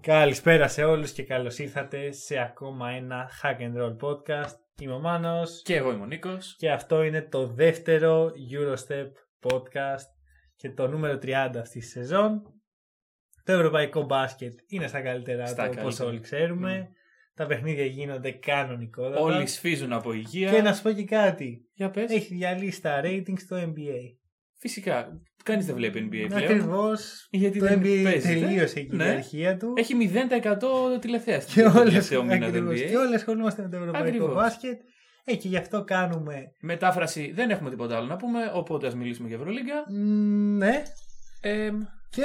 Καλησπέρα σε όλους και καλώς ήρθατε σε ακόμα ένα Hack and Roll podcast. Είμαι ο Μάνος Και εγώ είμαι ο Νίκος. και αυτό είναι το δεύτερο Eurostep podcast και το νούμερο 30 αυτή τη σεζόν. Το ευρωπαϊκό μπάσκετ είναι στα καλύτερα Στα του όπως καλύτερα. όλοι ξέρουμε. Μμ. Τα παιχνίδια γίνονται κανονικότατα. Όλοι σφίζουν από υγεία. Και να σου πω και κάτι. Για πες. Έχει διαλύσει τα ratings στο NBA. Φυσικά. Κανείς δεν βλέπει NBA πλέον. Ακριβώς. Γιατί Το δεν NBA παίζεται. τελείωσε η Ναι. κυριαρχία του. Έχει 0% τηλεθέαση. Και το όλες, τελευταίο μήνα του ακριβώς, NBA. και όλοι ασχολούμαστε με το ευρωπαϊκό Ακριβώς. μπάσκετ. Ε, και γι' αυτό κάνουμε. Μετάφραση δεν έχουμε τίποτα άλλο να πούμε, οπότε ας μιλήσουμε για Ευρωλίγκα. μ, ναι. Ε, Και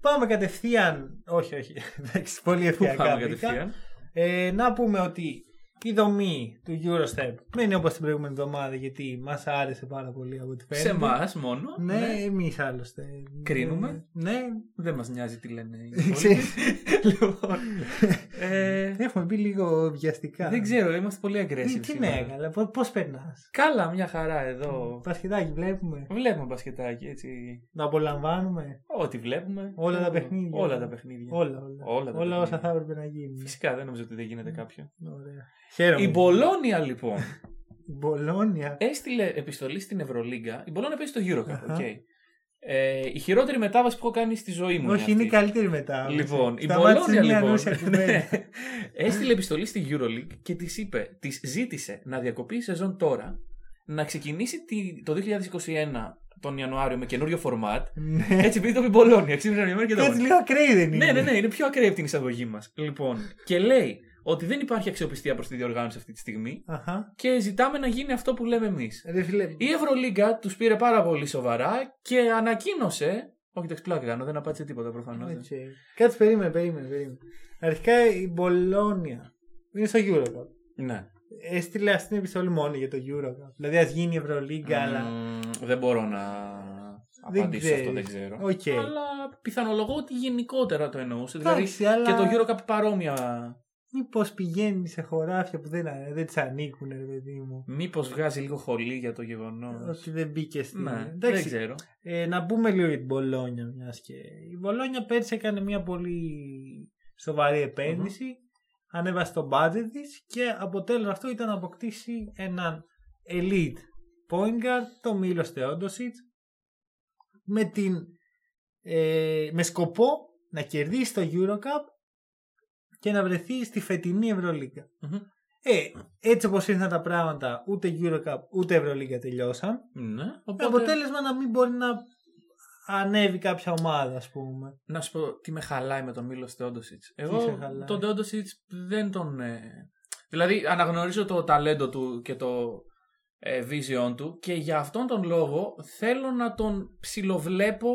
πάμε κατευθείαν. Όχι, όχι. Εντάξει, πολύ πού ευκαιριακά. πάμε μπήκα. κατευθείαν; Ε, να πούμε ότι η δομή του Eurostep δεν είναι όπως την προηγούμενη εβδομάδα γιατί μας άρεσε πάρα πολύ από ό,τι φαίνεται. Σε εμάς μόνο. Ναι, εμείς άλλωστε. Κρίνουμε. Ναι. Δεν μας νοιάζει τι λένε οι Ξέρεις. υπόλοιποι. λοιπόν, ε, Έχουμε μπει λίγο βιαστικά. δεν ξέρω, είμαστε πολύ Τι, aggressive. τι σήμερα. ναι, καλά. Πώς περνάς; Καλά, μια χαρά εδώ. Μπασκετάκι βλέπουμε. Βλέπουμε μπασκετάκι έτσι. Να απολαμβάνουμε. Ό,τι βλέπουμε. Όλα τα παιχνίδια. Όλα τα παιχνίδια. Όλα, όλα. Όλα τα όλα όσα παιχνίδια. θα έπρεπε να γίνουν. Φυσικά δεν νομίζω ότι δεν γίνεται κάποιο. Ωραία. Χαίρομαι. Η Μπολόνια λοιπόν Η Μπολόνια. έστειλε επιστολή στην Ευρωλίγκα. Η Μπολόνια παίζει στο Eurocup, Αχα. οκ. Ε, η χειρότερη μετάβαση που έχω κάνει στη ζωή μου. Όχι, είναι η αυτή. καλύτερη μετά. Λοιπόν, η Σταμάτησε Μπολόνια μια λοιπόν ανούσια κουβέντα. ναι, έστειλε επιστολή στη EuroLeague και της είπε, της ζήτησε να διακοπεί η σεζόν τώρα, να ξεκινήσει τη- το 2021 τον Ιανουάριο με καινούριο format. Ναι. Έτσι επειδή το πει η Μπολόνια, ξύπνησε μια μέρα και το Έτσι είπε. λίγο ακραίο δεν είναι. Ναι, ναι, ναι, είναι πιο ακραία από την εισαγωγή μας. Λοιπόν, και λέει ότι δεν υπάρχει αξιοπιστία προς τη διοργάνωση αυτή τη στιγμή Αχα. και ζητάμε να γίνει αυτό που λέμε εμείς. Ρε φίλε. Η Ευρωλίγκα τους πήρε πάρα πολύ σοβαρά και ανακοίνωσε. Όχι, εντάξει, πλάκα κάνω, δεν απάντησε τίποτα προφανώς. Οκ. Κάτσε, περίμενε, περίμενε, περίμενε. Αρχικά η Μπολόνια είναι στο Eurocup. Ναι. Έστειλε αυτή την επιστολή μόνο για το Eurocup. Δηλαδή ας γίνει η Ευρωλίγκα, αλλά. Μμμ, δεν μπορώ να Δεν απαντήσω σε αυτό, δεν ξέρεις. ξέρω. ΟΚ. Αλλά πιθανολογώ ότι γενικότερα το εννοούσε. Δηλαδή Εντάξει, αλλά. και το Eurocup παρόμοια. Μήπως πηγαίνει σε χωράφια που δεν, δεν της ανήκουν, ρε παιδί μου. Μήπως βγάζει λίγο χολή για το γεγονός. Ότι δεν μπήκε στην. Ναι, δεν Εντάξει, ξέρω. Ε, να πούμε λίγο για την Μπολόνια μιας και. Η Μπολόνια πέρσι έκανε μια πολύ σοβαρή επένδυση. Ανέβασε το budget της και αποτέλεσμα αυτό ήταν να αποκτήσει έναν elite point guard, το Μίλο Θεόντοσιτ, με, την, ε, με σκοπό να κερδίσει το Eurocup και να βρεθεί στη φετινή Ευρωλίγκα. Μμμ. Ε, έτσι όπως ήρθαν τα πράγματα, ούτε Eurocup ούτε Ευρωλίγκα τελειώσαν. Ναι, Με οπότε, αποτέλεσμα να μην μπορεί να ανέβει κάποια ομάδα, ας πούμε. Να σου πω τι με χαλάει με τον Μίλο Θεόντοσιτ. σε Εγώ χαλάει; τον Θεόντοσιτ δεν τον. ε, Δηλαδή αναγνωρίζω το ταλέντο του και το ε, vision του και για αυτόν τον λόγο θέλω να τον ψιλοβλέπω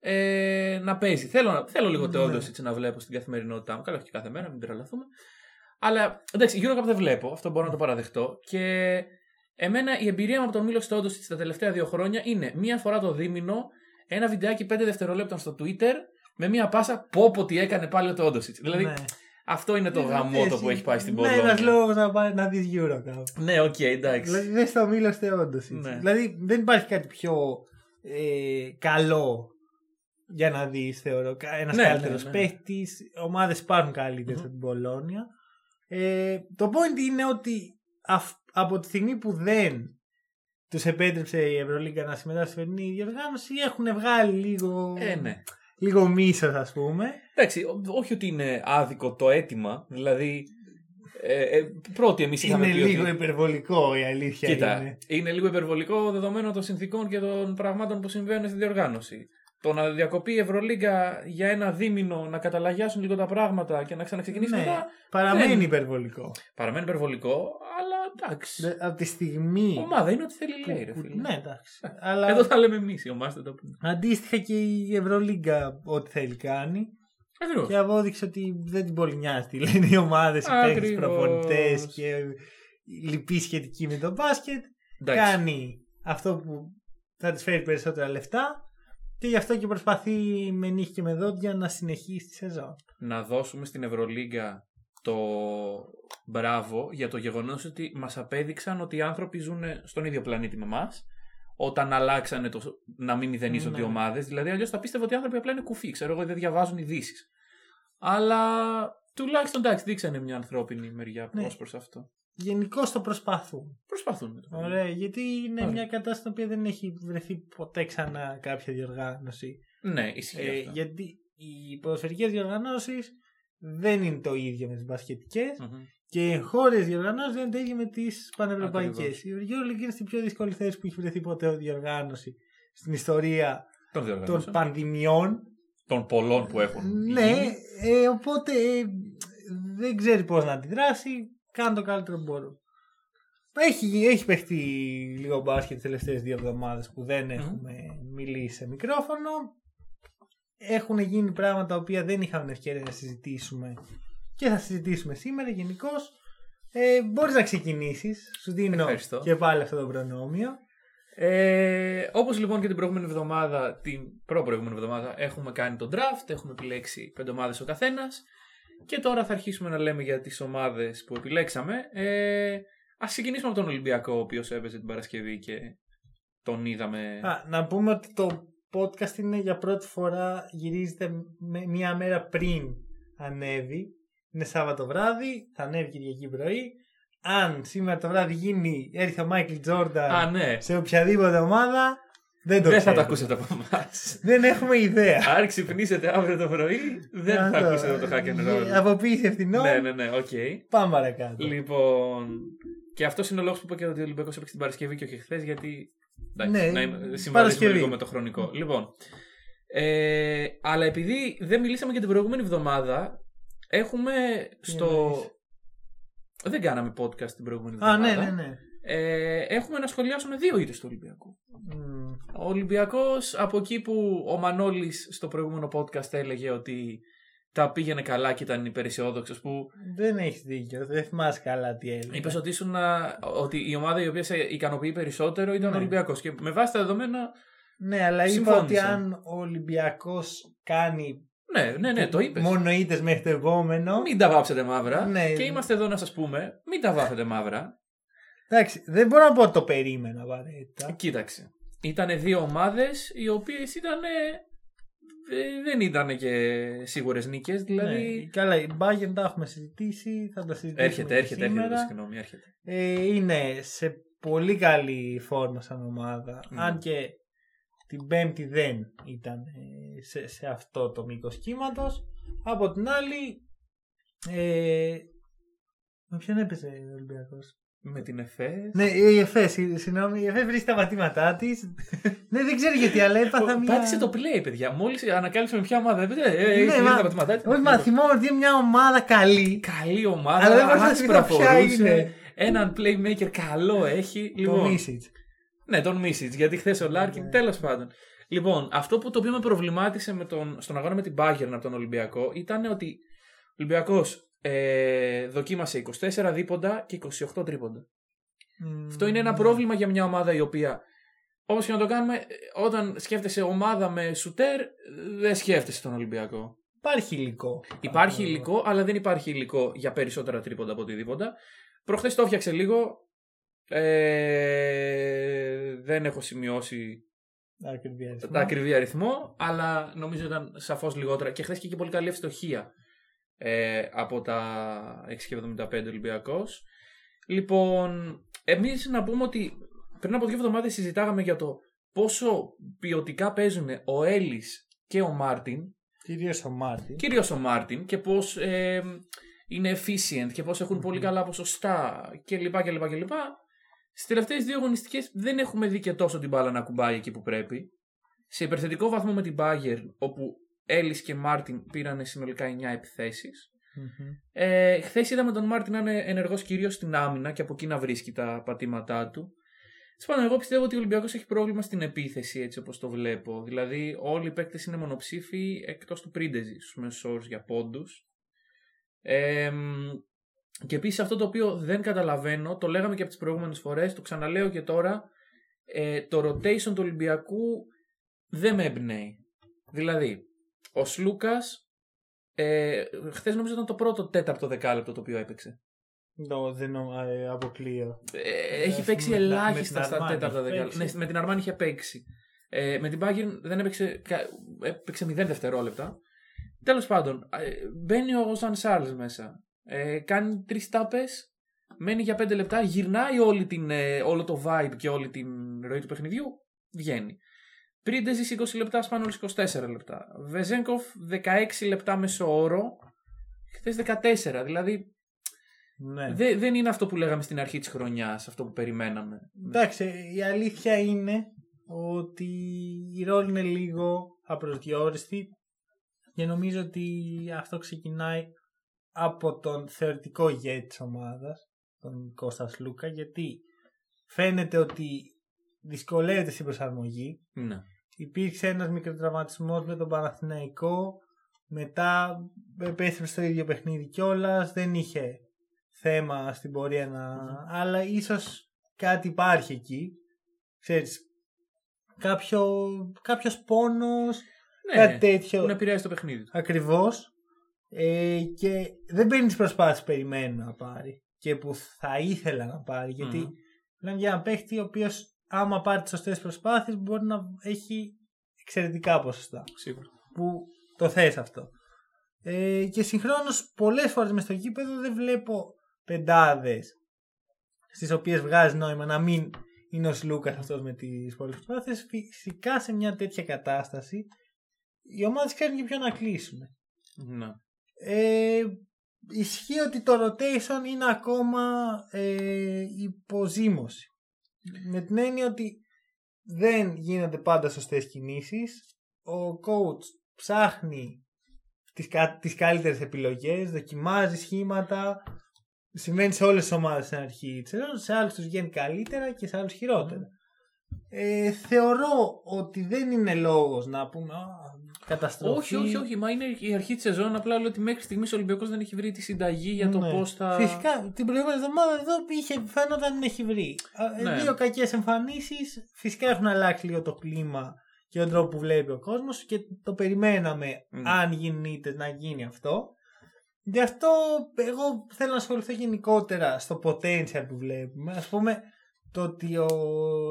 ε, να παίζει. Θέλω, να- θέλω λίγο Ναι. Θεόντοσιτ να βλέπω στην καθημερινότητά μου. Καλά, όχι και κάθε μέρα, μην τρελαθούμε. Αλλά εντάξει, Eurocup δεν βλέπω, αυτό μπορώ να το παραδεχτώ. Και εμένα η εμπειρία μου από τον Μίλος Τεόντοσιτς τα τελευταία δύο χρόνια είναι μία φορά το δίμηνο ένα βιντεάκι 5 δευτερολέπτων στο Twitter με μία πάσα πω πω τι έκανε πάλι ο Τεόντοσιτς. Δηλαδή ναι. αυτό είναι το Ε, γαμώτο εσύ- που έχει πάει στην Ναι, Μπολόνια. ένας λόγος να πάει να δεις Eurocup. Ναι, οκ, εντάξει. Δηλαδή δεν στο μήλο όντω. Ναι. Δηλαδή δεν υπάρχει κάτι πιο ε, καλό για να δεις, θεωρώ. Ένας Ναι, καλύτερος ναι, ναι. παίχτης. Ομάδες υπάρχουν καλύτερες από την Μπολόνια. Ε, το point είναι ότι αυ- από τη στιγμή που δεν τους επέτρεψε η Ευρωλίγκα να συμμετάσχουν στη φετινή διοργάνωση, έχουν βγάλει λίγο, Ε, ναι. λίγο μίσος, ας πούμε. Εντάξει, ό- όχι ότι είναι άδικο το αίτημα. Δηλαδή, ε, ε, πρώτοι εμείς είχαμε Είναι πει λίγο ότι... υπερβολικό η αλήθεια. Κοίτα, είναι. είναι. λίγο υπερβολικό δεδομένο των συνθήκων και των πραγμάτων που συμβαίνουν στην διοργάνωση. Το να διακοπεί η Ευρωλίγκα για ένα δίμηνο, να καταλαγιάσουν λίγο τα πράγματα και να ξαναξεκινήσει Ναι, μετά. παραμένει δεν- υπερβολικό. Παραμένει υπερβολικό, αλλά εντάξει. Δε- Από τη στιγμή. Ομάδα είναι ό,τι θέλει, που- λέει, ρε που- φίλε. Ναι, εντάξει. Αλλά Εδώ τα λέμε εμείς, οι ομάδε δεν τα πούμε. αντίστοιχα και η Ευρωλίγκα ό,τι θέλει κάνει. Ακριβώς. Και απόδειξε ότι δεν την πολύ νοιάζει τι λένε οι ομάδες, οι παίχτε, οι Ακριβώς. προπονητές και οι λοιποί σχετικοί με το μπάσκετ. Κάνει αυτό που θα της φέρει περισσότερα λεφτά και γι' αυτό και προσπαθεί με νύχη και με δόντια να συνεχίσει τη σεζόν. Να δώσουμε στην Ευρωλίγκα το μπράβο για το γεγονός ότι μας απέδειξαν ότι οι άνθρωποι ζουν στον ίδιο πλανήτη με εμά. Όταν αλλάξανε το να μην μηδενίζονται Ναι. οι ομάδες. Δηλαδή, αλλιώς θα πίστευα ότι οι άνθρωποι απλά είναι κουφοί. Ξέρω εγώ, δεν διαβάζουν ειδήσεις. Αλλά τουλάχιστον εντάξει, δείξανε μια ανθρώπινη μεριά Ναι. ως προς αυτό. Γενικώ το προσπαθούν. Προσπαθούν. Ωραία, γιατί είναι Ωραία. μια κατάσταση στην οποία δεν έχει βρεθεί ποτέ ξανά κάποια διοργάνωση. Ναι, ισχύει Ε, αυτό. γιατί οι ποδοσφαιρικές διοργανώσεις δεν είναι το ίδιο με τις μπασκετικές Μμμ. και οι χώρες διοργανώσεις δεν είναι το ίδιο με τις πανευρωπαϊκές. Ακριβώς. Η Euroleague είναι στην πιο δύσκολη θέση που έχει βρεθεί ποτέ ο διοργάνωση στην ιστορία Των των διοργανώσεων. πανδημιών. Των πολλών που έχουν. Ναι, γίνει. ε, οπότε ε, δεν ξέρει πώς να αντιδράσει. Κάνει το καλύτερο που μπορούν. Έχει, έχει παιχτεί λίγο μπάσκετ τις τελευταίες δύο εβδομάδες που δεν έχουμε μιλήσει σε μικρόφωνο. Έχουν γίνει πράγματα τα οποία δεν είχαμε ευκαιρία να συζητήσουμε και θα συζητήσουμε σήμερα γενικώ. Ε, μπορείς να ξεκινήσεις. Σου δίνω Ευχαριστώ. και πάλι αυτό το προνόμιο. Ε, Όπως λοιπόν και την προηγούμενη εβδομάδα, την προ-προηγούμενη εβδομάδα, έχουμε κάνει τον draft, έχουμε επιλέξει πέντε ομάδες ο καθένας. Και τώρα θα αρχίσουμε να λέμε για τις ομάδες που επιλέξαμε. Ε, Α ξεκινήσουμε από τον Ολυμπιακό, ο οποίος έπαιζε την Παρασκευή και τον είδαμε. Α, να πούμε ότι το podcast είναι για πρώτη φορά γυρίζεται με- μία μέρα πριν ανέβει. Είναι Σάββατο βράδυ, θα ανέβει Κυριακή πρωί. Αν σήμερα το βράδυ γίνει, έρθει ο Μάικλ Τζόρνταν Α, ναι. σε οποιαδήποτε ομάδα, δεν το Δεν θα ξέρουμε. το ακούσετε από εμάς. Δεν έχουμε ιδέα. Αν ξυπνήσετε αύριο το πρωί, δεν Να θα το- ακούσετε το hack and roll. Αποποίηση ευθυνών. Ναι, ναι, ναι, οκ. Πάμε παρακάτω. Λοιπόν. Και αυτός είναι ο λόγος που είπα και ότι ο Ολυμπιακός έπαιξε την Παρασκευή και όχι χθες, γιατί. Εντάξει, Ναι, να είμαι- συμβαδίζουμε Παρασκευή. λίγο με το χρονικό. Λοιπόν. Ε, αλλά επειδή δεν μιλήσαμε και την προηγούμενη εβδομάδα, έχουμε στο. εννοείς; Δεν κάναμε podcast την προηγούμενη Α, εβδομάδα. ναι, ναι, ναι. Ε, έχουμε να σχολιάσουμε δύο ήττε του Ολυμπιακού. Μμ. Ο Ολυμπιακός, από εκεί που ο Μανώλης στο προηγούμενο podcast έλεγε ότι τα πήγαινε καλά και ήταν υπεραισιόδοξος, που Δεν έχεις δίκιο. Δεν θυμάσαι καλά τι έλεγε. Είπες ότι, ήσουν, α, ότι η ομάδα η οποία σε ικανοποιεί περισσότερο ήταν Ναι. ο Ολυμπιακός. Και με βάση τα δεδομένα. Ναι, αλλά είπα Συμφώνησα. ότι αν ο Ολυμπιακός κάνει Ναι, ναι, ναι, το είπες. μόνο ήττες μέχρι το επόμενο. Μην τα βάψετε μαύρα. Ναι. Και είμαστε εδώ να σας πούμε, μην τα βάφετε μαύρα. Εντάξει, δεν μπορώ να πω ότι το περίμενα απαραίτητα. Κοίταξε. Ήταν δύο ομάδες οι οποίες ήταν. Δεν ήταν και σίγουρες νίκες. Δηλαδή. Ναι, καλά, η Bayern τα έχουμε συζητήσει, θα τα συζητήσουμε Έρχεται, και έρχεται, έρχεται. σήμερα. Συγγνώμη, έρχεται. Ε, είναι σε πολύ καλή φόρμα σαν ομάδα. Μμ. Αν και την Πέμπτη δεν ήταν ε, σε, σε αυτό το μήκος κύματος. Από την άλλη. Ε, με ποιον έπαιζε ο Ολυμπιακός; Με την ΕΦΕ. Ναι, η ΕΦΕ, συ- συγγνώμη, η ΕΦΕ βρίσκει τα πατήματά της. ναι, δεν ξέρω γιατί, αλλά έπαθα μια. Πάτησε το play, παιδιά. Μόλις ανακάλυψε με ποια ομάδα έπαιζε. Ε, Ναι, έχει μα- τα πατήματά της. Όχι, μα θυμάμαι ότι είναι μια ομάδα καλή. Καλή ομάδα. Αλλά δεν μπορώ να άσπρα θυμηθώ ποια φορούσε. είναι. Έναν playmaker καλό έχει. Το Λοιπόν, Μίσιτ. ναι, τον Μίσιτ. Γιατί χθες ο Λάρκιν. Ναι. Τέλος πάντων. Λοιπόν, αυτό που το οποίο με προβλημάτισε με τον, στον αγώνα με την Bayern από τον Ολυμπιακό ήταν ότι ο Ολυμπιακός ε, δοκίμασε 24 δίποντα και 28 τρίποντα. Αυτό είναι ένα πρόβλημα για μια ομάδα η οποία, όπως και να το κάνουμε, ε, όταν σκέφτεσαι ομάδα με σουτέρ, ε, δεν σκέφτεσαι τον Ολυμπιακό. Υπάρχει υλικό. Υπάρχει Αυτό. υλικό, αλλά δεν υπάρχει υλικό για περισσότερα τρίποντα από οτιδήποτε. Προχθές το έφτιαξε λίγο. Ε, δεν έχω σημειώσει Ακριβή αριθμό. τα ακριβή αριθμό, αλλά νομίζω ήταν σαφώς λιγότερα. Και χθες και, και πολύ καλή ευστοχία ε, από τα 6,75 Ολυμπιακός. Λοιπόν, εμείς να πούμε ότι πριν από δύο εβδομάδες συζητάγαμε για το πόσο ποιοτικά παίζουν ο Έλις και ο Μάρτιν Κυρίως ο Μάρτιν. Κυρίως ο Μάρτιν και πώς ε, είναι efficient και πώς έχουν πολύ καλά ποσοστά κλπ. κλπ, κλπ. Στις τελευταίες δύο αγωνιστικές δεν έχουμε δει και τόσο την μπάλα να ακουμπάει εκεί που πρέπει. Σε υπερθετικό βαθμό με την Bayern, όπου Έλις και Μάρτιν πήραν συνολικά 9 επιθέσεις. Μμμ. Ε, Χθες είδαμε τον Μάρτιν να είναι ενεργός κυρίως στην άμυνα και από εκεί να βρίσκει τα πατήματά του. Σπάνο, εγώ πιστεύω ότι ο Ολυμπιακός έχει πρόβλημα στην επίθεση έτσι όπως το βλέπω. Δηλαδή, όλοι οι παίκτες είναι μονοψήφιοι εκτός του Πρίντεζη στους μέσους όρους για πόντους. Ε, και επίσης αυτό το οποίο δεν καταλαβαίνω, το λέγαμε και από τις προηγούμενες φορές, το ξαναλέω και τώρα, ε, το rotation του Ολυμπιακού δεν με εμπνέει. Δηλαδή, ο Σλούκας, ε, χθες νομίζω ήταν το πρώτο τέταρτο δεκάλεπτο το οποίο έπαιξε. Το δεν νο- ε, αποκλείω. Ε, έχει Ε, παίξει με- με ελάχιστα την στα Αρμάνι τέταρτα έχει δεκάλεπτα. παίξει. Ναι, με την Αρμάνι είχε παίξει. Ε, με την Bayern δεν έπαιξε, κα- έπαιξε 0 δευτερόλεπτα. Τέλος πάντων, ε, μπαίνει ο Ζαν Σάρλς μέσα. Ε, κάνει τρεις τάπες, μένει για πέντε λεπτά, γυρνάει όλη την, ε, όλο το vibe και όλη την ροή του παιχνιδιού, βγαίνει. Πρίντεζης 20 λεπτά, Σπάνολ 24 λεπτά. Βεζέγκοφ 16 λεπτά μέσω όρο. Χθες 14. Δηλαδή Ναι. δε- δεν είναι αυτό που λέγαμε στην αρχή της χρονιάς, αυτό που περιμέναμε. Εντάξει, η αλήθεια είναι ότι η ρόλη είναι λίγο απροσδιόριστη και νομίζω ότι αυτό ξεκινάει από τον θεωρητικό ηγέτη της ομάδας, τον Κώστας Λούκα, γιατί φαίνεται ότι δυσκολεύεται στην προσαρμογή. Ναι. Υπήρξε ένας μικροτραυματισμός με τον Παναθηναϊκό, μετά επέστρεψε στο ίδιο παιχνίδι κιόλας, δεν είχε θέμα στην πορεία να... Αλλά ίσως κάτι υπάρχει εκεί. Ξέρεις, κάποιο, κάποιος πόνος, Ναι, κάτι τέτοιο. που να επηρεάζει το παιχνίδι του. Ακριβώς. Ε, και δεν παίρνει τις προσπάθειες που περιμένει να πάρει και που θα ήθελα να πάρει. Γιατί Μμμ. μιλάμε για ένα παίχτη ο οποίος άμα πάρει τις σωστές προσπάθειες μπορεί να έχει εξαιρετικά ποσοστά Σίγουρα. που το θες αυτό. Ε, και συγχρόνως πολλές φορές μες στο γήπεδο δεν βλέπω πεντάδες στις οποίες βγάζει νόημα να μην είναι ο Λούκας αυτός με τις πολλές προσπάθειες. Φυσικά σε μια τέτοια κατάσταση οι ομάδες ξέρουν και ποιο να κλείσουν. Ναι. Ε, ισχύει ότι το rotation είναι ακόμα ε, υποζήμωση. Με την έννοια ότι δεν γίνονται πάντα σωστές κινήσεις. Ο coach ψάχνει τις, κα, τις καλύτερες επιλογές, δοκιμάζει σχήματα. Συμβαίνει σε όλες τις ομάδες στην αρχή της σεζόν, σε άλλους τους βγαίνει καλύτερα και σε άλλους χειρότερα. Ε, θεωρώ ότι δεν είναι λόγος να πούμε «Α, καταστροφή. Όχι, όχι, όχι. Μα είναι η αρχή της σεζόν. Απλά λέω ότι μέχρι στιγμής ο Ολυμπιακός δεν έχει βρει τη συνταγή για το Ναι. πώς θα. Φυσικά την προηγούμενη εβδομάδα εδώ είχε, φαίνονταν να έχει βρει. Α, Ναι. Δύο κακές εμφανίσεις. Φυσικά έχουν αλλάξει λίγο το κλίμα και τον τρόπο που βλέπει ο κόσμος και το περιμέναμε Ναι. αν γίνει ήττες, να γίνει αυτό. Γι' αυτό εγώ θέλω να ασχοληθώ γενικότερα στο potential που βλέπουμε. Α πούμε το ότι ο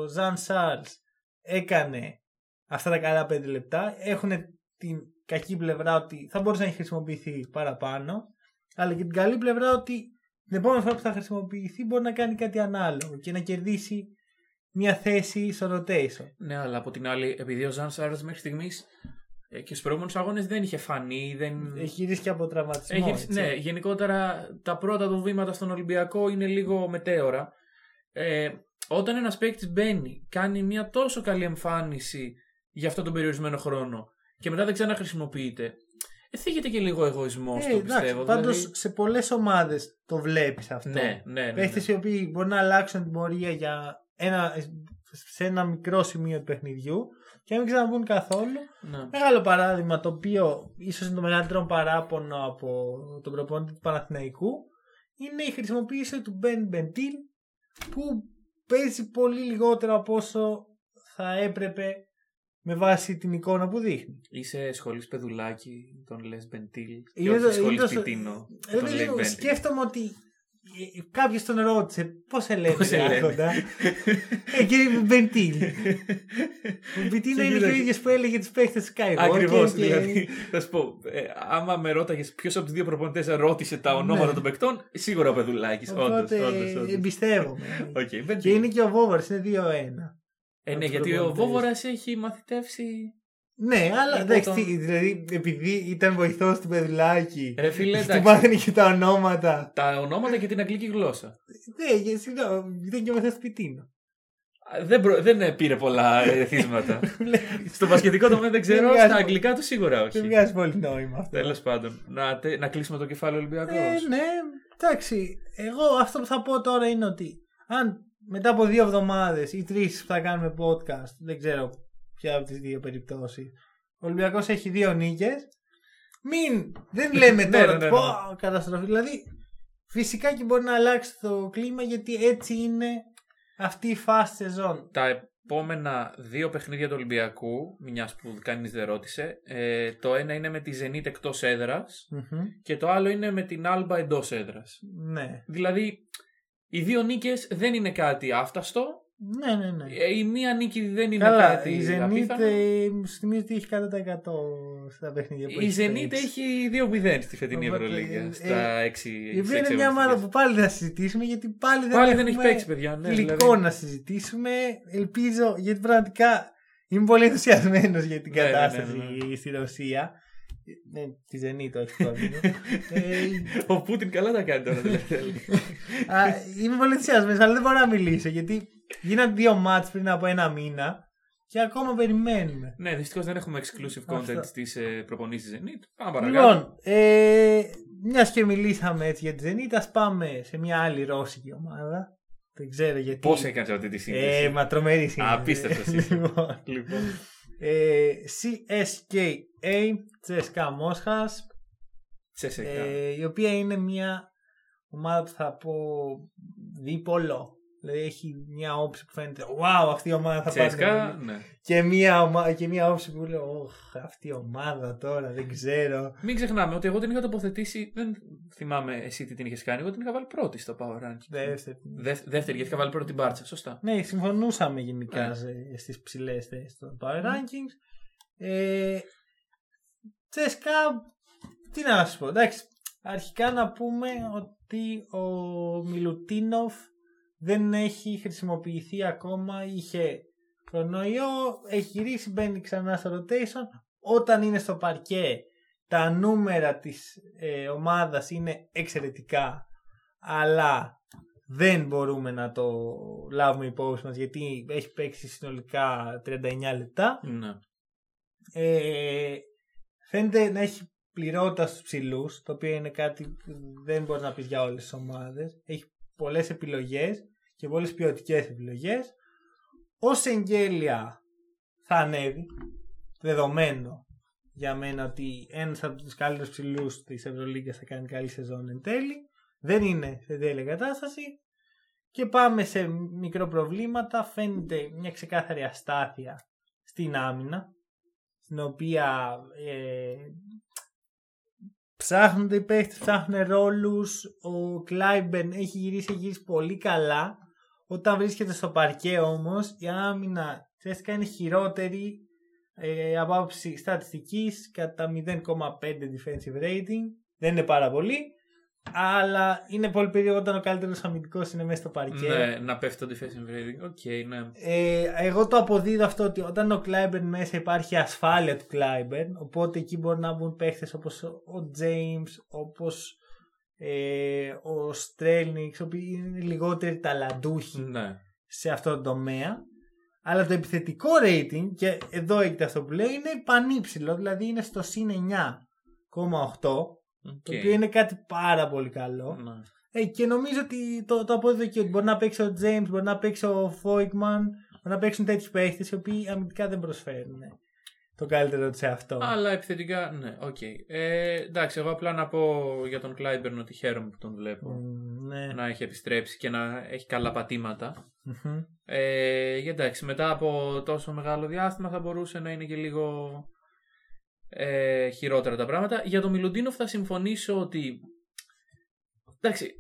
Ζαν Σάρλς έκανε αυτά τα καλά πέντε λεπτά έχουν την κακή πλευρά ότι θα μπορούσε να έχει χρησιμοποιηθεί παραπάνω αλλά και την καλή πλευρά ότι την επόμενη φορά που θα χρησιμοποιηθεί μπορεί να κάνει κάτι ανάλογο και να κερδίσει μια θέση στο rotation. Ναι, αλλά από την άλλη, επειδή ο Ζαν Σάρλς μέχρι στιγμής και στους προηγούμενους αγώνες δεν είχε φανεί. Δεν... Έχει γυρίσει και από τραυματισμό. Έχει- έτσι. ναι, γενικότερα τα πρώτα του βήματα στον Ολυμπιακό είναι λίγο μετέωρα. Ε, όταν ένας παίκτης μπαίνει, κάνει μια τόσο καλή εμφάνιση για αυτόν τον περιορισμένο χρόνο και μετά δεν ξαναχρησιμοποιείται, ε, θίγεται και λίγο εγωισμό Ε, το εντάξει, πιστεύω. πάντως δηλαδή- σε πολλές ομάδες το βλέπεις αυτό. Ναι, ναι, ναι. ναι. Παίχτες οι οποίοι μπορεί να αλλάξουν την πορεία για ένα, σε ένα μικρό σημείο του παιχνιδιού και να μην ξαναμπούν καθόλου. Ναι. Μεγάλο παράδειγμα το οποίο ίσως είναι το μεγαλύτερο παράπονο από τον προπονητή του Παναθηναϊκού είναι η χρησιμοποίηση του Ben Bentil που παίζει πολύ λιγότερο από όσο θα έπρεπε με βάση την εικόνα που δείχνει. Είσαι σχολής παιδουλάκι, τον λες Μπεντήλ. Και Είναι το- όχι σχολής είναι το- Σπιτίνο. Ε, τον λέει λίγο Μπεντήλ. σκέφτομαι ότι κάποιος τον ρώτησε πώς σε λένε Πώς σε λένε. Άρχοντα; ε, κύριε Μπεντήλ. Ο Μπεντήλ Και είναι και ο κοίταξε. ίδιος που έλεγε τους παίχτες του Skywalker. Ακριβώς. και- Δηλαδή, θα σου πω, ε, άμα με ρώταγες ποιος από τους δύο προπονητές ρώτησε τα ονόματα Ναι. των παικτών, σίγουρα ο Παιδουλάκη. Όντως. Οπότε εμπιστεύομαι. Και είναι και ο Βόβαρ, είναι 2-1. Ε, ναι, τους γιατί ο προπονητές. Βόβορας έχει μαθητεύσει. Ναι, αλλά Εγώ εντάξει, τον- τι, δηλαδή επειδή ήταν βοηθός του παιδουλάκι. Ρε φίλε, Του εντάξει. μάθαινε και τα ονόματα. Τα ονόματα και την αγγλική γλώσσα. Ναι, για- συγγνώμη, ήταν και ο βοηθό του Πιτίνο. Α, Δεν, προ- δεν πήρε πολλά ερεθίσματα. Στο πασχετικό τομέα δεν ξέρω, Δεν βγάζει- στα αγγλικά του σίγουρα Δεν όχι. βγάζει πολύ νόημα αυτό. Τέλος πάντων, να, τε- να κλείσουμε το κεφάλαιο Ολυμπιακός. Ε, ναι, εντάξει. Εγώ αυτό που θα πω τώρα είναι ότι αν μετά από δύο εβδομάδες ή τρεις που θα κάνουμε podcast, δεν ξέρω ποια από τις δύο περιπτώσει, ο Ολυμπιακός έχει δύο νίκες. Μην. Δεν λέμε Ναι, τώρα ναι, ναι, πω, ναι. καταστροφή. Δηλαδή, φυσικά και μπορεί να αλλάξει το κλίμα γιατί έτσι είναι αυτή η fast σεζόν. Τα επόμενα δύο παιχνίδια του Ολυμπιακού, μιας που κανείς δεν ρώτησε, ε, το ένα είναι με τη Zenit εκτός έδρας Μμμ. και το άλλο είναι με την Alba εντός έδρας. Ναι. Δηλαδή, οι δύο νίκες δεν είναι κάτι άφταστο. Ναι, ναι, ναι. Ε, Η μία νίκη δεν είναι Καλά, κάτι η Zenit απίθανο. ε, μου θυμίζει ότι έχει 100% στα παιχνίδια που Η έχει Zenit παίξει. έχει 2-0 στη φετινή Οπότε, Ευρωλίγα. ε, Στα 6 Η οποία είναι μια ομάδα που πάλι θα συζητήσουμε γιατί πάλι δεν, Πάλι δεν έχουμε έχει παίξει, παιδιά. Ναι, υλικό δηλαδή. να συζητήσουμε. Ελπίζω, γιατί πραγματικά είμαι πολύ ενθουσιασμένος για την Ναι, ναι, ναι, κατάσταση ναι. στη Ρωσία. Ναι, τη Zenit, όχι το ε, Ο Πούτιν καλά τα κάνει τώρα. τελευταία. α, Είμαι πολύ ενθουσιασμένο, αλλά δεν μπορώ να μιλήσω γιατί γίνανε δύο μάτς πριν από ένα μήνα και ακόμα περιμένουμε. ναι, δυστυχώς δεν έχουμε exclusive content Αυτό. στι προπονήσεις Zenit. Πάμε παρακάτω. Λοιπόν, ε, μιας και μιλήσαμε έτσι για τη Zenit, ας πάμε σε μια άλλη ρώσικη ομάδα. Δεν ξέρω γιατί. Πώς έκανες αυτή τη Ε, σύνδεση. μα τρομερή σύνδεση. Απίστευτο σύστημα. λοιπόν, Λοιπόν. Ε, CSKA, CSKA Μόσχας, Τσέσεκα. ε, η οποία είναι μια ομάδα που θα πω δίπολο. Δηλαδή έχει μια όψη που φαίνεται Wow, αυτή η ομάδα θα πάρει. Τσέσκα, ναι. Και μια, ομα... και μια όψη που λέω Ωχ, αυτή η ομάδα τώρα δεν ξέρω. Μην ξεχνάμε ότι εγώ την είχα τοποθετήσει. Δεν θυμάμαι εσύ τι την είχες κάνει. Εγώ την είχα βάλει πρώτη στο Power Ranking. Δεύτερη. Δευ- δεύτερη, γιατί είχα βάλει πρώτη την Μπάρτσα. Σωστά. Ναι, συμφωνούσαμε γενικά Ναι. σε- στις ψηλές θέσεις των Power Rankings. Ε, Τσέσκα, τι να σου πω. Εντάξει, αρχικά να πούμε ότι ο Μιλουτίνοφ δεν έχει χρησιμοποιηθεί ακόμα. Είχε κορονοϊό, έχει γυρίσει, μπαίνει ξανά στο rotation. Όταν είναι στο παρκέ, τα νούμερα της ε, ομάδας είναι εξαιρετικά, αλλά δεν μπορούμε να το λάβουμε υπόψη μας γιατί έχει παίξει συνολικά 39 λεπτά. Ναι. Ε, φαίνεται να έχει πληρότητα στους ψηλούς, το οποίο είναι κάτι που δεν μπορείς να πεις για όλες τις ομάδες. Έχει πολλές επιλογές και πολλές ποιοτικέ επιλογές. Ως εγγέλια θα ανέβει, δεδομένο για μένα ότι ένας από τους καλύτερους ψηλούς της Ευρωλίγκας θα κάνει καλή σεζόν εν τέλει. Δεν είναι σε τέλεια κατάσταση. Και πάμε σε μικροπροβλήματα. Φαίνεται μια ξεκάθαρη αστάθεια στην άμυνα στην οποία ε, ψάχνονται οι παίχτες, ψάχνουν ρόλους. Ο Κλάιμπερν έχει γυρίσει, έχει γυρίσει πολύ καλά. Όταν βρίσκεται στο παρκέ όμως η άμυνα ουσιαστικά είναι χειρότερη ε, από άποψη στατιστικής κατά 0,5 defensive rating. Δεν είναι πάρα πολύ. Αλλά είναι πολύ περίεργο όταν ο καλύτερος αμυντικός είναι μέσα στο παρκέ. Ναι, να πέφτει το defensive rating. Ok, ναι. Ε, εγώ το αποδίδω αυτό ότι όταν ο Κλάιμπερν μέσα υπάρχει ασφάλεια του Κλάιμπερν οπότε εκεί μπορεί να μπουν παίχτες όπως ο James, όπως ε, ο Στρέλνιεκς, οι οποίοι είναι λιγότεροι ταλαντούχοι Ναι. σε αυτό το τομέα. Αλλά το επιθετικό rating, και εδώ έχετε αυτό που λέω, είναι πανύψηλο, δηλαδή είναι στο συν 9,8, το Οκ. οποίο είναι κάτι πάρα πολύ καλό. Ναι. Ε, και νομίζω ότι το, το απόδειγμα και ότι μπορεί να παίξει ο James, μπορεί να παίξει ο Φόιγκτμαν, μπορεί να παίξουν τέτοιοι παίχτες οι οποίοι αμυντικά δεν προσφέρουν ε, το καλύτερο του σε αυτό. Αλλά επιθετικά, ναι, οκ. Ε, εντάξει, εγώ απλά να πω για τον Κλάιμπερν ότι χαίρομαι που τον βλέπω. Μμ, ναι. Να έχει επιστρέψει και να έχει καλά πατήματα. Μμμ. Ε, και εντάξει, μετά από τόσο μεγάλο διάστημα θα μπορούσε να είναι και λίγο ε, χειρότερα τα πράγματα. Για τον Μιλουντίνοφ θα συμφωνήσω ότι. Εντάξει,